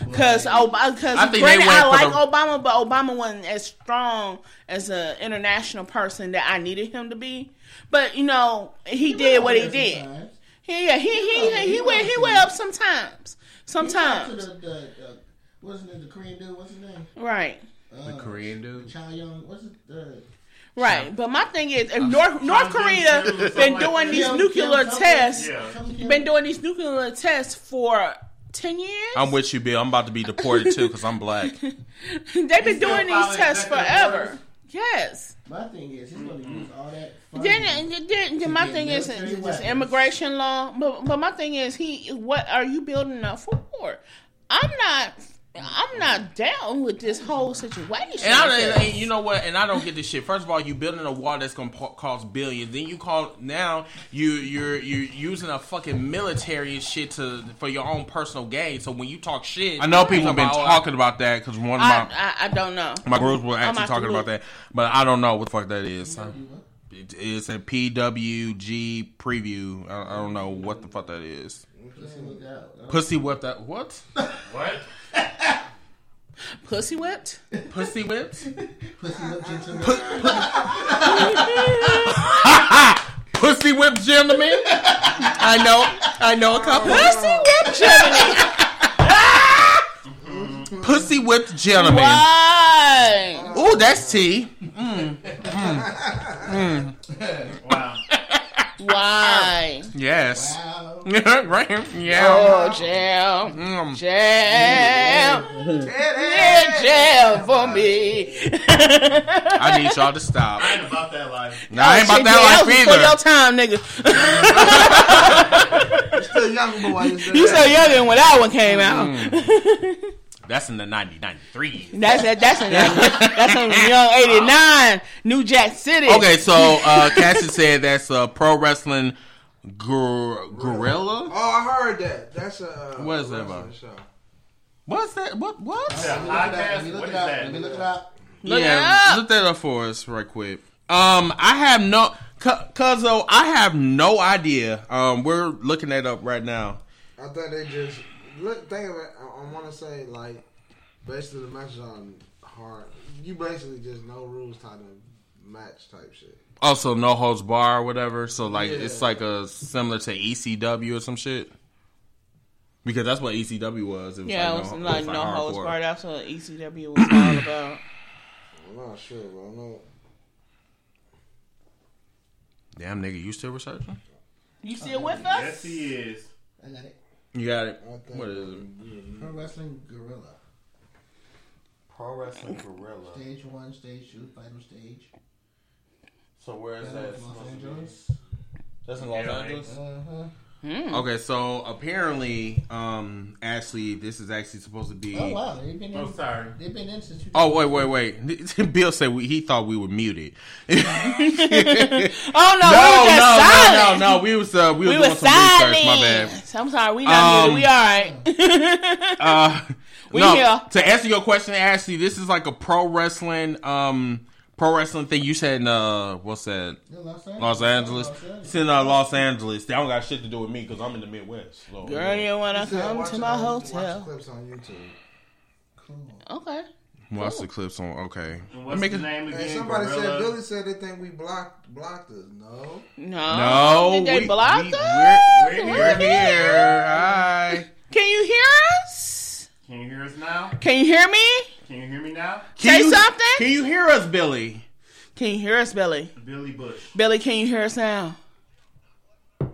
Because because I think they granted, I like the- Obama, but Obama wasn't as strong as an international person that I needed him to be. But you know, he did what he did. Sometimes. He yeah, he he he, he went he went up sometimes. He talked to Sometimes. The, the, uh, what's his name? The Korean dude. What's his name? Right. Uh, The Korean dude. Chow Young. What's it? Uh, Right. But my thing is if North North Korea Jong-un been something like doing these Kim- nuclear Kim tests Yeah. been doing these nuclear tests for ten years. I'm with you, Bill. I'm about to be deported too because I'm black. They've been still doing these tests forever. orders? Yes. My thing is, he's going to use all that. Then, then, then, then my thing is military is weapons. immigration law. But but my thing is he. What are you building up for? I'm not. I'm not down with this whole situation. And I, and, and you know what? And I don't get this shit. First of all, you building a wall that's gonna po- cost billions. Then you call now you you're you're using a fucking military and shit to for your own personal gain. So when you talk shit, I know people have been About- talking about that because one of my I, I don't know. my groups were actually talking look. about that, but I don't know what the fuck that is. You what? It- It's a PWG preview. I, I don't know what the fuck that is. Let's what uh, Pussy whipped that what? What? Pussy whipped. Pussy whipped? Pussy whip gentleman. Pussy whipped gentlemen. I know. I know a couple. Pussy whipped Germany. Pussy whipped gentlemen. Why? Ooh, that's tea. Mm, mm, mm. Wow. Why? Yes. Wow. right. Yeah. Oh, jail, Mm. jail, yeah, jail for me. I need y'all to stop. I ain't about that life. Nah, I ain't about that life was before either. your time, nigga. Still young boy. You you so young when that one came out. That's in the 90, 93. That's a, that's a, that's a young eighty nine, New Jack City. Okay, so uh, Cassie said that's a pro wrestling gor- guerrilla. Oh, I heard that. That's a. Uh, What is that about? Show. What's that? What? What? That Let me look What it is up. Let me look it up. Look yeah, it up. look that up for us right quick. Um, I have no, cause though I have no idea. Um, we're looking that up right now. I thought they just look. Think of it. I, I want to say like basically the matches on hard. You basically just no rules type of match type shit. Also, no holds bar or whatever. So like, Yeah. it's like a similar to ECW or some shit. Because that's what ECW was. It was Yeah, like it was no, like it was no like holds hardcore. barred. That's what ECW was all about. I'm not sure, bro. I know. Damn nigga, you still researching? You still with us? Yes, he is. I got it. You got it. I What is it? Mm-hmm. Pro Wrestling Guerrilla. Pro wrestling guerrilla. Stage one, stage two, final stage. So where is Los that? Angeles. That's in Los LA. Angeles. Uh-huh. Uh-huh. Okay, so apparently, um, Ashley, this is actually supposed to be. Oh wow, they've been in. Oh, sorry. They've been in since. Oh wait, wait, wait! Bill said we, he thought we were muted. Oh no, no, we no, were just no, silent. no, no. We was uh, we, We was were doing some silent. research. My bad. I'm sorry, we not Um, muted. We all right. Uh, We no, here. to answer your question, Ashley, this is like a pro wrestling, um, pro wrestling thing. You said in uh, what's that? Yeah, Los Angeles. Los Angeles. It's in uh, Los Angeles. They don't got shit to do with me because I'm in the Midwest. So, Girl, you wanna He said come to my hotel? clips on YouTube. Okay. Watch the clips on. Okay. And what's Make the it- name again? Hey, somebody said Billy said they think we blocked blocked us. No. No. No, Did they we- block we- us? we're- We're We're here. Hi. Can you hear us? Can you hear us now? Can you hear me? Can you hear me now? Say you, something. Can you hear us, Billy? Can you hear us, Billy? Billy Bush. Billy, can you hear us now? I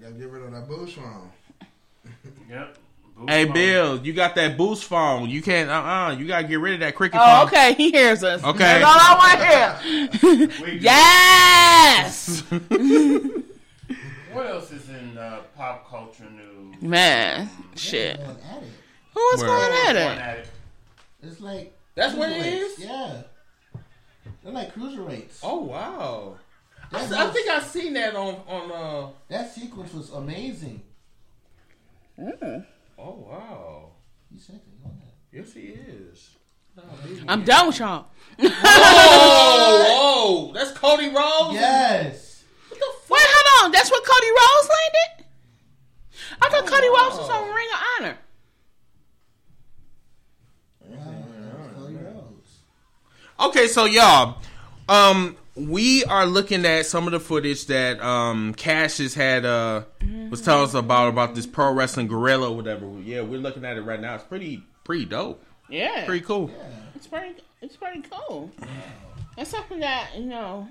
gotta get rid of that boost phone. Yep. Boost Hey, phone. Bill, you got that boost phone. You can't. Uh, uh You gotta get rid of that cricket Oh, phone. okay. He hears us. Okay. That's all I want to hear. Yes. What else is in uh, pop culture news? Man, shit. Going at it. Who was Where? going at Going it? at it. It's like That's what it is. Yeah, they're like cruiserweights. Oh wow. I, That I was- think I seen that on on. uh that sequence was amazing. Oh wow. He's sexy on that. Yes, he is. I'm done with y'all. Oh, whoa! That's Cody Rhodes. Yes. what the Wait, hold on. That's what Cody Rhodes landed? I thought Cody Rhodes was on Ring of Honor. Cody Rhodes. Okay, so y'all, um, we are looking at some of the footage that um Cassius had uh was telling us about about this pro wrestling guerrilla or whatever. Yeah, we're looking at it right now. It's pretty pretty dope. Yeah. Pretty cool. It's pretty it's pretty cool. It's something that, you know,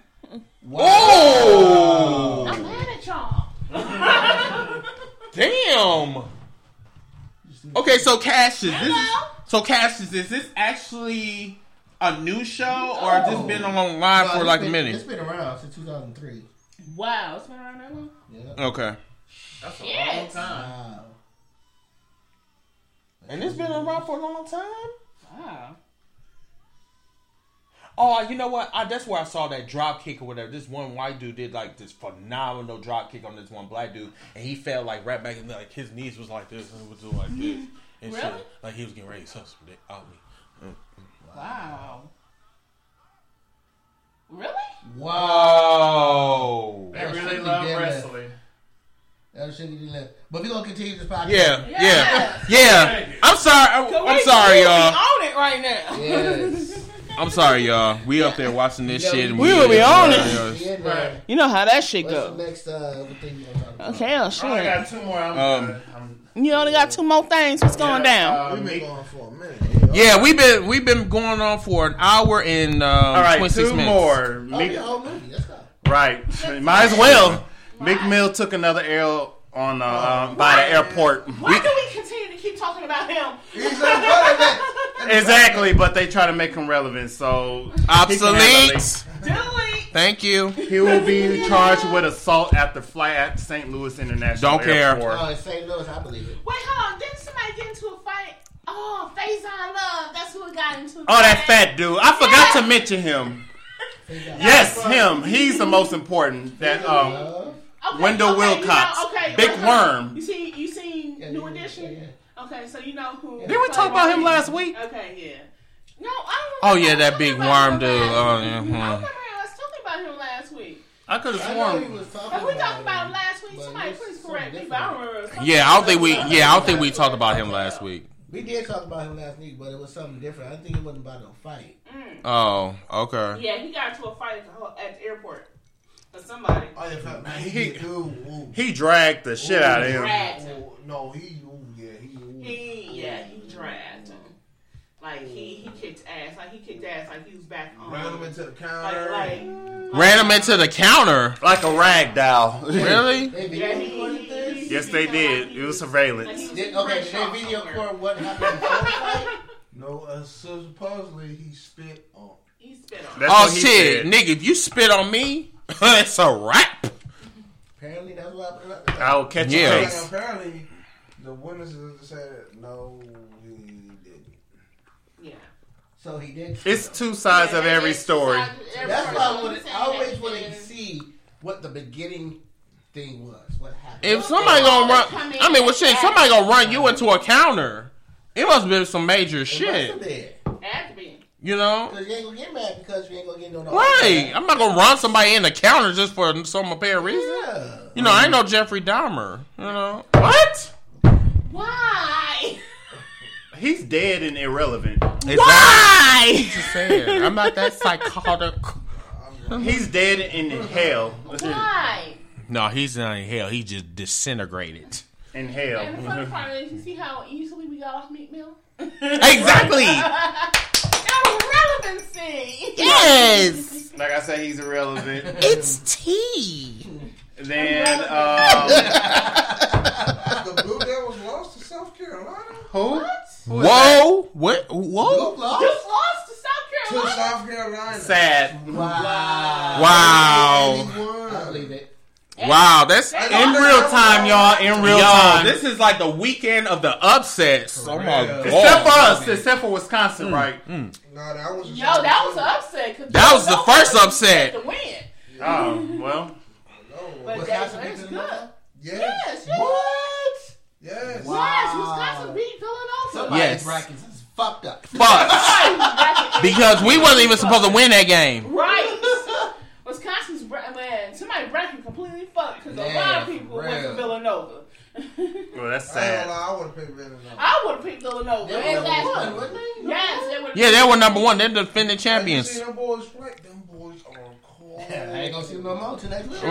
Oh, I'm mad at y'all. damn. Okay, so Cassius, this is, Hello? so Cassius, is this actually a new show or has this been online No, for like been- a minute? It's been around since 2003. Wow, it's been around that long? Yeah. Okay, That's a Yes. long time. Wow. and it's been around for a long time. Wow. Oh, you know what? I, that's where I saw that drop kick or whatever. This one white dude did like this phenomenal drop kick on this one black dude, and he fell like right back, and like his knees was like this, and it was doing like this, and Really? shit. Like he was getting ready to suck some dick out me. Mm, mm. Wow. Really? Wow. They That really love wrestling. That shit he left. But we're gonna continue this podcast. Yeah, yeah, Yes. yeah. I'm sorry. I, Cause I'm sorry, y'all. be on it right now. Yes. I'm sorry, y'all. We up there watching this Yeah, shit. And we will be on it. Yeah, man. You know how that shit What's the go. next uh, thing you want to talk about? Okay, oh I got two more. I'm, Um, good. I'm You only got two more things. What's going yeah, down? uh, We've been going for a minute. Yeah, we've been we've been going on for an hour and um, All right, 26 two minutes. more. Oh, Meek- the whole movie. Let's go. right, might as well. Meek Mill took another L on uh, uh, by the airport. Why do we continue to keep talking about him? He's not Exactly, but they try to make him relevant, so he can have a Obsolete. Delete. Thank you. He will be charged with assault after flight at St. Louis International Don't care. Airport. Oh, it's St. Louis. I believe it. Wait, hold on. Didn't somebody get into a fight? Oh, Faizon Love. That's who got into. Oh, that fat dude! I forgot to mention him. Yes, him. He's the most important. That um, Okay, Wendell okay, you Wilcox. know, okay, Big okay. Worm. You see, you seen yeah, New yeah, Edition? yeah, yeah. Okay, so you know who. Didn't we talk about him last week? Okay, yeah. No, I Oh don't. yeah, that big talked about worm him dude. last Oh week. yeah. About him last week. I could have I know he sworn. was we talked about him last week, but somebody it's please correct me. But. I don't remember. Yeah, I don't think we. Yeah, I don't think we talked about him last week. We did talk about him last week, but it was something different. I think it wasn't about no fight. Mm. Oh, okay. Yeah, he got into a fight at the, ho- at the airport with somebody. Oh, yeah, fat man. He- He, ooh, ooh. He dragged the shit out of him. Dragged him. Ooh, no, he, ooh, yeah, he, ooh. He yeah, he dragged him. Like he he kicked ass. Like he kicked ass. Like he was back on. ran him into the counter. like Ran him into the counter. Like a rag doll. Really? They yeah. video He, recorded he, this? yes, they did. It was was- surveillance. like was Did, okay, French did they video somewhere. record what happened before the fight? No, uh, so supposedly he spit on He spit on. That's oh shit, said. nigga! If you spit on me, it's a wrap. Apparently, that's what. I will catch Yeah. a Like, apparently, the witnesses said no, he didn't. Yeah. So he did. It's two sides of every story. decided every That's why I, wanted, I always that wanted to see what the beginning thing was. What happened? If somebody gonna run, I mean, well, shit, somebody gonna run you into a counter. It must have been some major It must shit, have been. Had to be. you know? Because you ain't gonna get mad because you ain't gonna get no. Right. I'm not gonna run somebody in the counter just for some apparent reason. Yeah. You know, I ain't no Jeffrey Dahmer. You know. What? Why? He's dead and irrelevant. Why? Just saying. I'm not that psychotic. He's dead in hell. Why? No, he's not in hell. He just disintegrated. In hell. And the hell. funny part is, you see how easily we got off Meek Mill? Exactly. That relevancy. Yes. Like I said, he's irrelevant. It's tea. then, um, The Blue Devils lost to South Carolina. who? Whoa. What? Whoa. Just lost to South To Carolina. South Carolina. Sad. Wow. Wow. He. I believe it. Wow. That's That's In real time, y'all. In real Yo, time. this is like the weekend of the upsets. Oh my god. Except for us. Except for Wisconsin, mm. right? Mm. No, that was. Yo, that was an upset. 'cause That was the first upset. To win. Oh, well. But Wisconsin beat good. Villanova? Yes. Yes, yes. What? Yes. Yes, Wisconsin beat Villanova. Somebody's Yes. brackets is fucked up. Fuck. Because we wasn't even supposed to win that game. Right. Wisconsin's bra- man, somebody bracket completely fucked because a lot of people went to. Villanova. Well, that's sad. gonna I would have picked Villanova. I would have picked Villanova. They were number one, wasn't they? Yes, they would. Yeah, they were number one. They're defending Have you champions. seen them boys play? Them boys are cold. I ain't gonna see them no more till next week. exactly.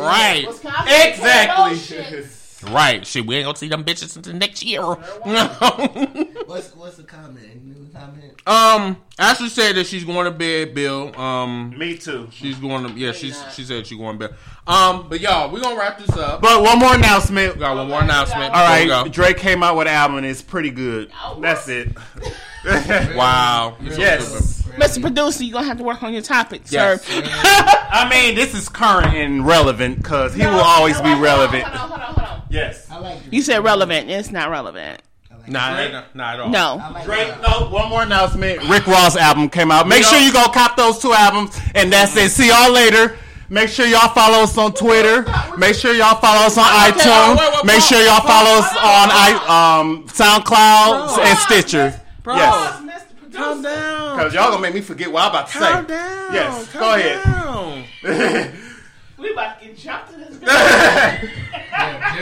Right. Exactly. Shit. Right. Shit, we ain't gonna see them bitches until next year. What's what's the comment? Any new comment? um, Ashley said that she's going to bed, Bill. Um, Me too. she's going to yeah, she's she said she's going to bed. Um, but y'all, we are gonna wrap this up. But one more announcement. We got one more announcement. All right, before we right, go. Drake came out with an album and it's pretty good. Oh, That's it. Wow. You're Yes. stupid. Mr. Producer, you're gonna have to work on your topics, Yes. sir. I mean, this is current and relevant because he will always be relevant. Hold on, hold on, hold on. Yes. I like You said relevant. It's not relevant. I like Nah, Drake? nah, not at all. No. Like Drake, no, one more announcement. Rick Ross album came out. Make sure you go cop those two albums. And that's it. See y'all later. Make sure y'all follow us on Twitter. Make sure y'all follow us on Okay, iTunes. wait, wait, Make pause, sure y'all follow us on I, um, SoundCloud and Stitcher. Bro. Yes. Calm down. Because y'all gonna make me forget what I'm about to say. Calm down. Yes, Calm go ahead. down. We about to get jumped in this bitch.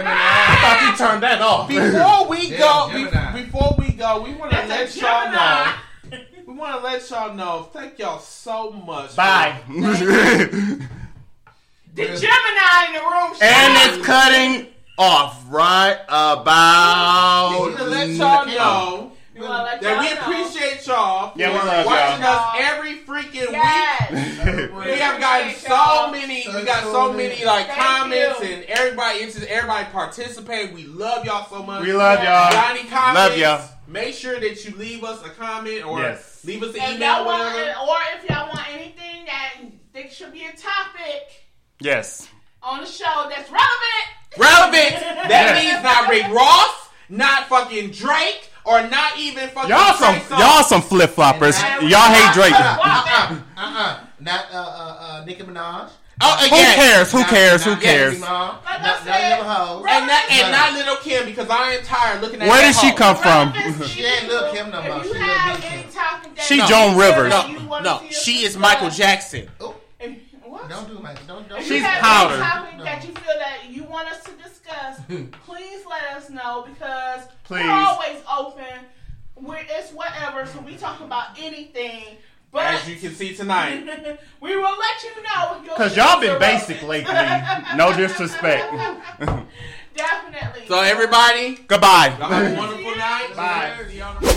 I thought you turned that off. Before we Yeah, go, Gemini. be- before we go, we want to let That's a y'all know. Gemini. We want to let y'all know. Thank y'all so much. Bye. The Gemini in the room. and it's cutting off right about. We want to let y'all know You wanna that we appreciate y'all Yeah, we for love watching y'all. us every freaking week. Yes. We have gotten so y'all. many. We got so many like Thank comments you. and everybody interested. Everybody participating. We love y'all so much. We love y'all. Got any comments? Love y'all. Make sure that you leave us a comment or Yes. leave us an If email. want, or if y'all want anything that you think should be a topic Yes. on the show that's relevant. Relevant. That Yes. means not Rick Ross, not fucking Drake, or not even fucking Y'all some Trey y'all some flip floppers. Y'all hate Drake. Walk Uh uh Not uh uh uh Nicki Minaj. Oh, Who again. cares? Who Not- cares? Who not cares? Nicki Minaj. Like I Not said, none hoes. And not, and No. not Little Kim because I am tired looking at Where that did she hoe. come from? She ain't Lil' Kim no more. She Lil' have Big any Kim. topic that She you Joan Rivers. that No, no, she is Michael Jackson. if- What? Don't do my don't don't. If She's you have powder. any topic No. that you feel that you want us to discuss, please let us know because Please. we're always open. We're, it's whatever, so we talk about anything. But As you can see tonight. we will let you know. Cause y'all been basic irrelevant. lately. No disrespect. Definitely. So everybody, Goodbye. y'all have a wonderful night. Bye. See y'all tomorrow.